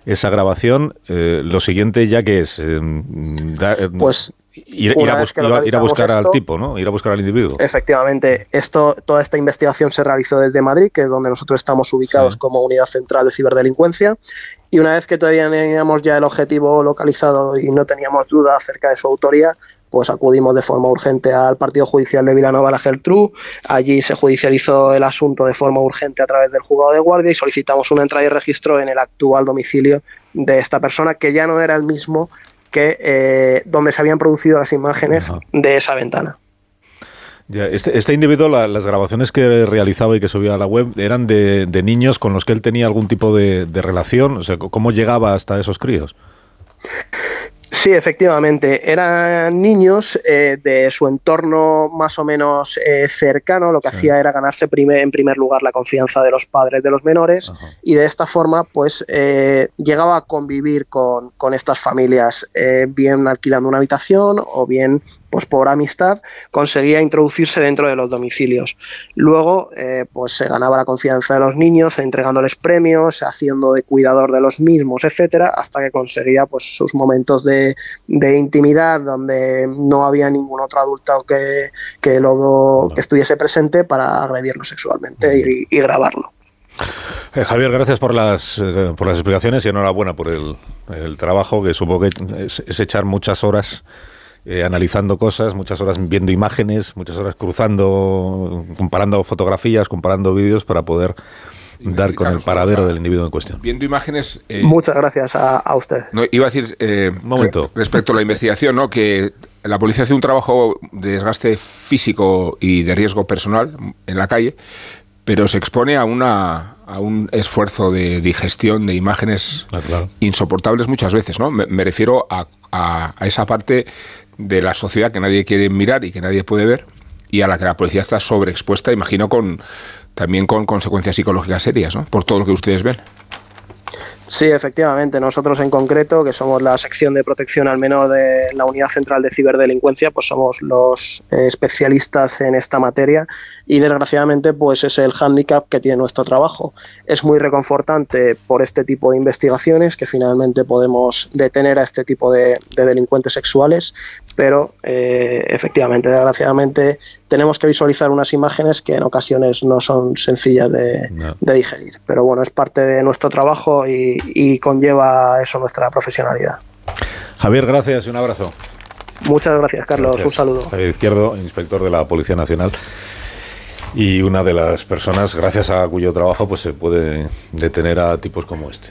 A: esa grabación, eh, lo siguiente ya que es... Eh,
K: eh, pues
A: Ir, a, buscar al tipo, ¿no? Ir a buscar al individuo.
K: Efectivamente, esto, toda esta investigación se realizó desde Madrid, que es donde nosotros estamos ubicados como unidad central de ciberdelincuencia. Y una vez que todavía teníamos ya el objetivo localizado y no teníamos duda acerca de su autoría, pues acudimos de forma urgente al partido judicial de Vilanova la Geltrú. Allí se judicializó el asunto de forma urgente a través del juzgado de guardia y solicitamos una entrada y registro en el actual domicilio de esta persona, que ya no era el mismo que eh, donde se habían producido las imágenes de esa ventana.
A: este, este, individuo, las grabaciones que realizaba y que subía a la web eran de, niños con los que él tenía algún tipo de, de relación. O sea, ¿cómo llegaba hasta esos críos?
K: Sí, efectivamente. Eran niños eh, de su entorno más o menos eh, cercano. Lo que hacía era ganarse en primer lugar la confianza de los padres de los menores y de esta forma, pues, eh, llegaba a convivir con, con estas familias, bien alquilando una habitación o bien pues por amistad conseguía introducirse dentro de los domicilios. Luego, eh, pues se ganaba la confianza de los niños, entregándoles premios, haciendo de cuidador de los mismos, etcétera, hasta que conseguía pues sus momentos de, intimidad donde no había ningún otro adulto que, que, que estuviese presente para agredirlo sexualmente y, grabarlo.
A: Eh, Javier, gracias por las, eh, por las explicaciones y enhorabuena por el, el trabajo, que supongo que es echar muchas horas eh, analizando cosas, muchas horas viendo imágenes, muchas horas cruzando, comparando fotografías, comparando vídeos para poder dar con el paradero del individuo en cuestión.
I: Viendo imágenes.
K: Eh, muchas gracias a, usted.
I: No, iba a decir. Eh, un momento. Respecto a la investigación, ¿no? que la policía hace un trabajo de desgaste físico y de riesgo personal en la calle, pero se expone a una a un esfuerzo de digestión de imágenes ah, insoportables muchas veces, ¿no? Me, refiero a, a, esa parte de la sociedad que nadie quiere mirar y que nadie puede ver y a la que la policía está sobreexpuesta, imagino, con también con consecuencias psicológicas serias, ¿no? Por todo lo que ustedes ven.
K: Sí, efectivamente. Nosotros en concreto, que somos la sección de protección al menor de la Unidad Central de Ciberdelincuencia, pues somos los eh, especialistas en esta materia y desgraciadamente pues es el hándicap que tiene nuestro trabajo. Es muy reconfortante por este tipo de investigaciones que finalmente podemos detener a este tipo de, delincuentes sexuales, pero eh, efectivamente, desgraciadamente, tenemos que visualizar unas imágenes que en ocasiones no son sencillas de, digerir. Pero bueno, es parte de nuestro trabajo y, y conlleva eso nuestra profesionalidad.
A: Javier, gracias y un abrazo.
K: Muchas gracias, Carlos. Un saludo.
A: Javier Izquierdo, inspector de la Policía Nacional y una de las personas, gracias a cuyo trabajo, pues se puede detener a tipos como este.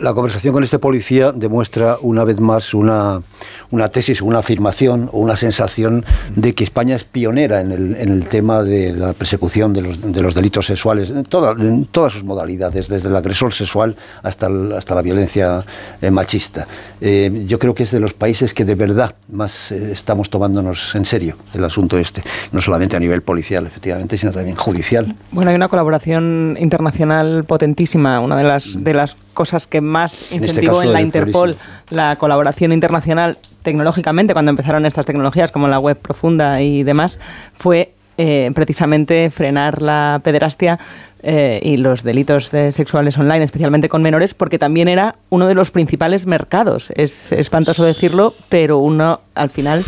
E: La, conversación con este policía demuestra una vez más una, una tesis, una afirmación o una sensación de que España es pionera en el, en el tema de la persecución de los, de los delitos sexuales, en, en, todas sus modalidades, desde el agresor sexual hasta, hasta la violencia eh, machista. Eh, yo creo que es de los países que de verdad más eh, estamos tomándonos en serio el asunto este, no solamente a nivel policial, efectivamente, sino también judicial.
H: Bueno, hay una colaboración internacional potentísima, una de las, de las cosas que más este incentivó en, la Interpol la colaboración internacional tecnológicamente, cuando empezaron estas tecnologías como la web profunda y demás, fue eh, precisamente frenar la pederastia eh, y los delitos sexuales online, especialmente con menores, porque también era uno de los principales mercados. Es espantoso decirlo, pero uno al final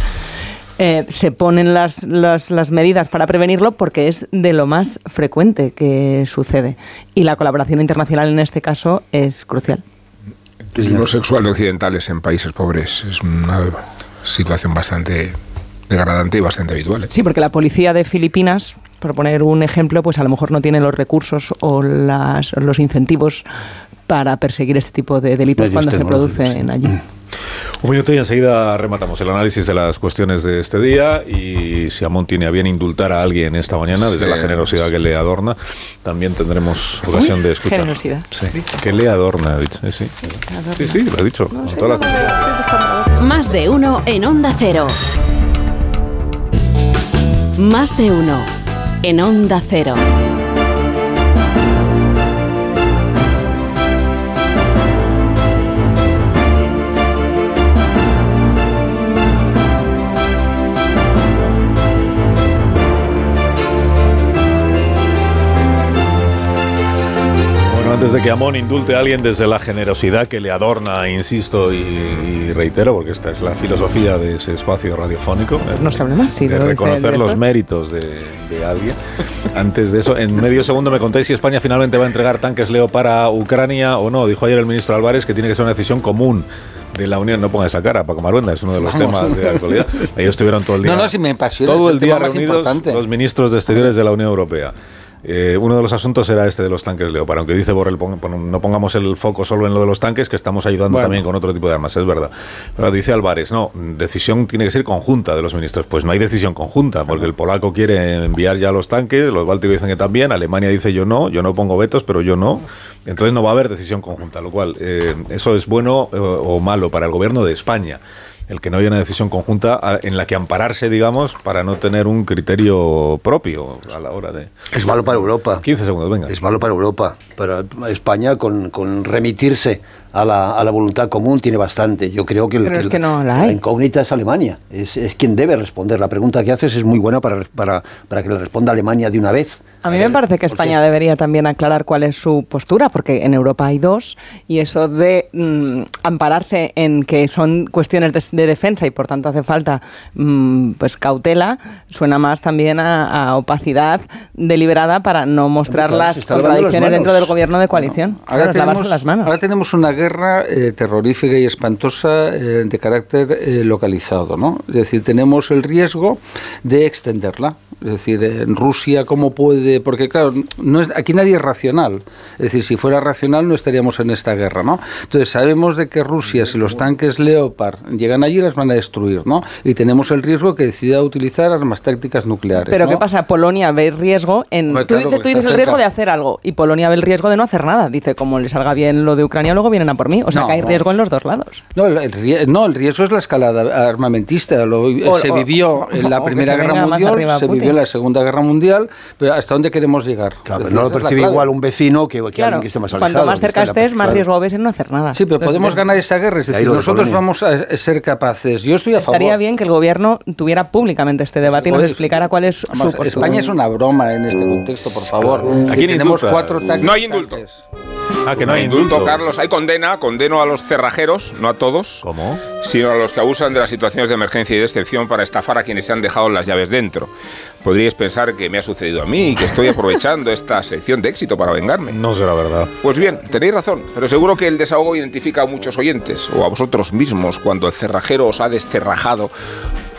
H: eh, se ponen las, las, las, medidas para prevenirlo porque es de lo más frecuente que sucede. Y la colaboración internacional en este caso es crucial.
I: Los sexuales occidentales en países pobres es una situación bastante degradante y bastante habitual. ¿eh?
H: Sí, porque la policía de Filipinas, por poner un ejemplo, pues a lo mejor no tiene los recursos o las, los incentivos para perseguir este tipo de delitos cuando se producen allí.
A: Un minuto y enseguida rematamos el análisis de las cuestiones de este día y si Amón tiene a bien indultar a alguien esta mañana, desde la generosidad que le adorna, también tendremos ocasión de escuchar.
H: Generosidad.
A: Sí. Que le adorna, ha dicho. Sí, sí. sí, lo ha dicho.
C: Más de uno en Onda Cero. Más de uno en Onda Cero.
A: Antes de que Amón indulte a alguien desde la generosidad que le adorna, insisto y, reitero, porque esta es la filosofía de ese espacio radiofónico.
H: No se hable más, sí.
A: De reconocer los méritos de, alguien. Antes de eso, en medio segundo me contéis si España finalmente va a entregar tanques Leo para Ucrania o no. Dijo ayer el ministro Álvarez que tiene que ser una decisión común de la Unión, no ponga esa cara, Paco Maruenda, es uno de los temas de actualidad. Ellos estuvieron todo el día.
G: No, no, si me
A: Todo el
G: el
A: día reunidos
G: importante.
A: los ministros de Exteriores de la Unión Europea. Eh, uno de los asuntos era este de los tanques Leopard, aunque dice Borrell, pon- pon- no pongamos el foco solo en lo de los tanques, que estamos ayudando
G: Bueno.
A: también con otro tipo de armas, es verdad. Pero dice Álvarez, no, decisión tiene que ser conjunta de los ministros. Pues no hay decisión conjunta, porque el polaco quiere enviar ya los tanques, los bálticos dicen que también, Alemania dice yo no, yo no pongo vetos, pero yo no. Entonces no va a haber decisión conjunta, lo cual eh, eso es bueno eh, o malo para el gobierno de España. El que no haya una decisión conjunta en la que ampararse, digamos, para no tener un criterio propio a la hora de...
E: Es malo para Europa.
A: 15 segundos, venga.
E: Es malo para Europa. Para España, con, con remitirse a la, a la voluntad común, tiene bastante. Yo creo que, el-
H: Pero es
E: el-
H: que no la hay.
E: incógnita es Alemania. Es, es quien debe responder. La pregunta que haces es muy buena para, para, para que le responda Alemania de una vez.
H: A mí me parece que España debería también aclarar cuál es su postura, porque en Europa hay dos, y eso de mm, ampararse en que son cuestiones de, de defensa y por tanto hace falta mm, pues cautela, suena más también a, a opacidad deliberada para no mostrar
E: Claro,
H: las contradicciones dentro del gobierno de coalición.
G: Ahora
H: Claro, es lavarse
G: tenemos,
H: las manos.
G: ahora tenemos una guerra eh, terrorífica y espantosa eh, de carácter eh, localizado, ¿no? Es decir, tenemos el riesgo de extenderla. Es decir, en Rusia, ¿cómo puede...? Porque, claro, no es, aquí nadie es racional. Es decir, si fuera racional no estaríamos en esta guerra, ¿no? Entonces, sabemos de que Rusia, si los tanques Leopard llegan allí, las van a destruir, ¿no? Y tenemos el riesgo que decida utilizar armas tácticas nucleares,
H: Pero
G: ¿no?
H: ¿qué pasa? Polonia ve el riesgo en... Tú
G: claro,
H: tú
G: porque
H: dices el riesgo de hacer algo y Polonia ve el riesgo de no hacer nada. Dice, como le salga bien lo de Ucrania, luego vienen a por mí. O sea
G: No,
H: que hay
G: no.
H: riesgo en los dos lados.
G: No, el, el no, el riesgo es la escalada armamentista. Lo-
H: O-
G: se
H: o-
G: vivió en la Primera Guerra Mundial, se vivió en la Segunda Guerra Mundial, pero ¿hasta dónde queremos llegar?
E: Claro,
G: Es
E: pero no lo percibe igual un vecino que, que
H: Claro,
E: alguien que esté más alejado.
H: cuanto más cerca estés, más
E: claro.
H: riesgo ves en no hacer nada.
G: Sí, pero
H: Entonces,
G: podemos ganar esa guerra, es decir,
E: de
G: nosotros vamos a ser capaces. Yo estoy a favor.
H: Estaría bien que el gobierno tuviera públicamente este debate y nos
G: Pues,
H: explicara cuál es su
G: Vamos,
H: postura.
G: España es una broma en este contexto, por favor.
A: Aquí
G: tenemos
A: indulta.
G: cuatro tanques.
I: No hay indulto.
A: Ah, que no hay
I: indulto,
A: indulto.
I: Carlos. Hay condena. Condeno a los cerrajeros, no a todos,
A: ¿Cómo?
I: sino a los que abusan de las situaciones de emergencia y de excepción para estafar a quienes se han dejado las llaves dentro. Podríais pensar que me ha sucedido a mí y que estoy aprovechando esta sección de éxito para vengarme.
A: No será verdad.
I: Pues bien, tenéis razón, pero seguro que el desahogo identifica a muchos oyentes o a vosotros mismos cuando el cerrajero os ha descerrajado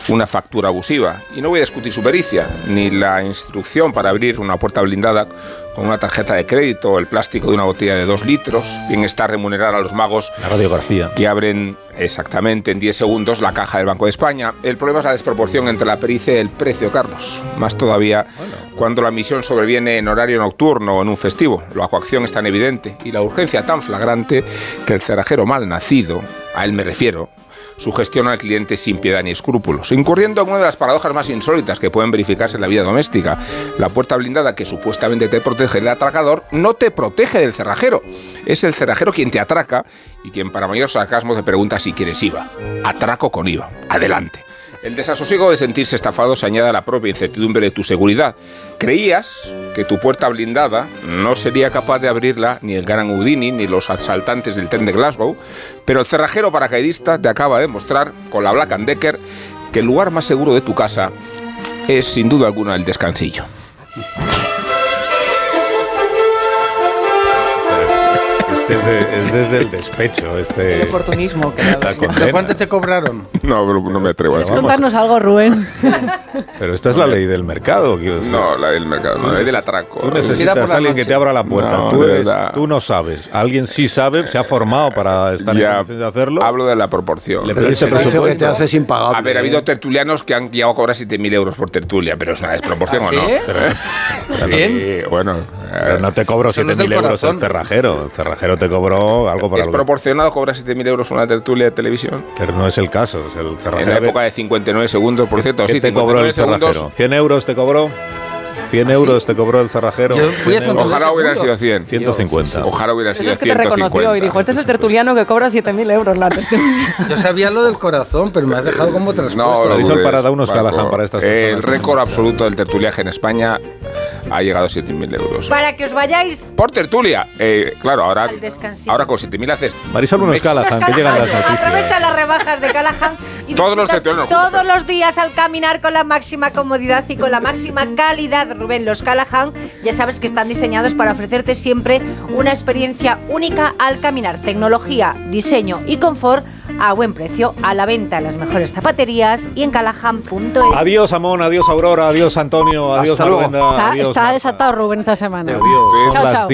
I: una factura abusiva. Y no voy a discutir su pericia, ni la instrucción para abrir una puerta blindada con una tarjeta de crédito o el plástico de una botella de dos litros. Bien está remunerar a los magos
A: La radiografía.
I: que abren exactamente en 10 segundos la caja del Banco de España. El problema es la desproporción entre la pericia y el precio, Carlos. Más todavía cuando la misión sobreviene en horario nocturno o en un festivo. La coacción es tan evidente y la urgencia tan flagrante que el cerrajero mal nacido, a él me refiero, sugestiona al cliente sin piedad ni escrúpulos, incurriendo en una de las paradojas más insólitas que pueden verificarse en la vida doméstica. La puerta blindada que supuestamente te protege del atracador no te protege del cerrajero. Es el cerrajero quien te atraca y quien para mayor sarcasmo te pregunta si quieres IVA. Atraco con IVA. Adelante. El desasosiego de sentirse estafado se añade a la propia incertidumbre de tu seguridad. Creías que tu puerta blindada no sería capaz de abrirla ni el gran Houdini ni los asaltantes del tren de Glasgow, pero el cerrajero paracaidista te acaba de mostrar con la Black and Decker que el lugar más seguro de tu casa es sin duda alguna el descansillo.
A: Es, de- es desde el despecho, este...
H: El oportunismo.
A: Condena.
G: ¿Cuánto te cobraron?
I: No, pero no me atrevo a
A: Pero
I: eso.
F: Contarnos algo, Rubén.
A: pero esta es la ley del mercado. quiero decir.
I: No, la del mercado, no, la ley del atraco.
A: Tú necesitas a alguien que te abra la puerta.
I: No,
A: tú, eres- tú no sabes. Alguien sí sabe, se ha formado para estar en
I: Ya,
A: condiciones de hacerlo.
I: Hablo de la proporción.
A: Le
E: Pero
A: pediste
E: ese precio que
A: presupuesto.
E: te hace es impagable.
I: A ver, ha
E: ¿eh?
I: habido tertulianos que han llegado a cobrar 7.000 euros por tertulia, pero es una desproporción
G: ¿Ah,
I: o no.
G: sí?
I: Pero-
G: Bien.
I: Sí, bueno.
A: Pero no te cobro
G: Eso no es
A: 7.000
G: del
A: euros el
G: corazón.
A: cerrajero. El cerrajero te cobró algo para
I: ¿Es
A: que-
I: proporcionado cobrar 7.000 euros una tertulia de televisión?
A: Pero no es el caso. es el
I: En
A: cerrajero.
I: la época de 59 segundos, por cierto.
A: ¿Qué
I: sí,
A: te cobró
I: 59
A: el cerrajero?
I: segundos.
A: ¿100 euros te cobró? ¿100 euros te cobró el cerrajero?
G: Yo fui a
A: 100.
I: Ojalá hubieran sido
G: segundo.
I: 100.
A: 150.
I: Ojalá hubieran
H: Eso
I: sido
H: es que te
I: 150.
H: reconoció y dijo, este es el tertuliano que cobra 7.000 euros la.
G: Yo sabía lo del corazón, pero me has dejado como traspuesto.
I: No,
A: Marisol
I: Lourdes,
A: Parada, unos Callahan para estas
I: El
A: personas.
I: récord absoluto del tertuliaje en España ha llegado a 7.000 euros.
L: Para que os vayáis
I: Por tertulia. Eh, claro, ahora, ahora con 7.000 haces...
A: Marisol unos. Callahan, que llegan las
L: Callahan.
A: noticias.
L: Aprovecha las rebajas de Callahan y
I: Todos los
L: todos los días al caminar con la máxima comodidad y con la máxima calidad. Rubén, los Callahan ya sabes que están diseñados para ofrecerte siempre una experiencia única al caminar. Tecnología, diseño y confort a buen precio, a la venta en las mejores zapaterías y en callahan.es.
A: Adiós, Amón, adiós, Aurora, adiós, Antonio, adiós,
E: Hasta luego.
F: Está, está desatado Rubén esta semana.
A: Adiós.
F: Chao, chao.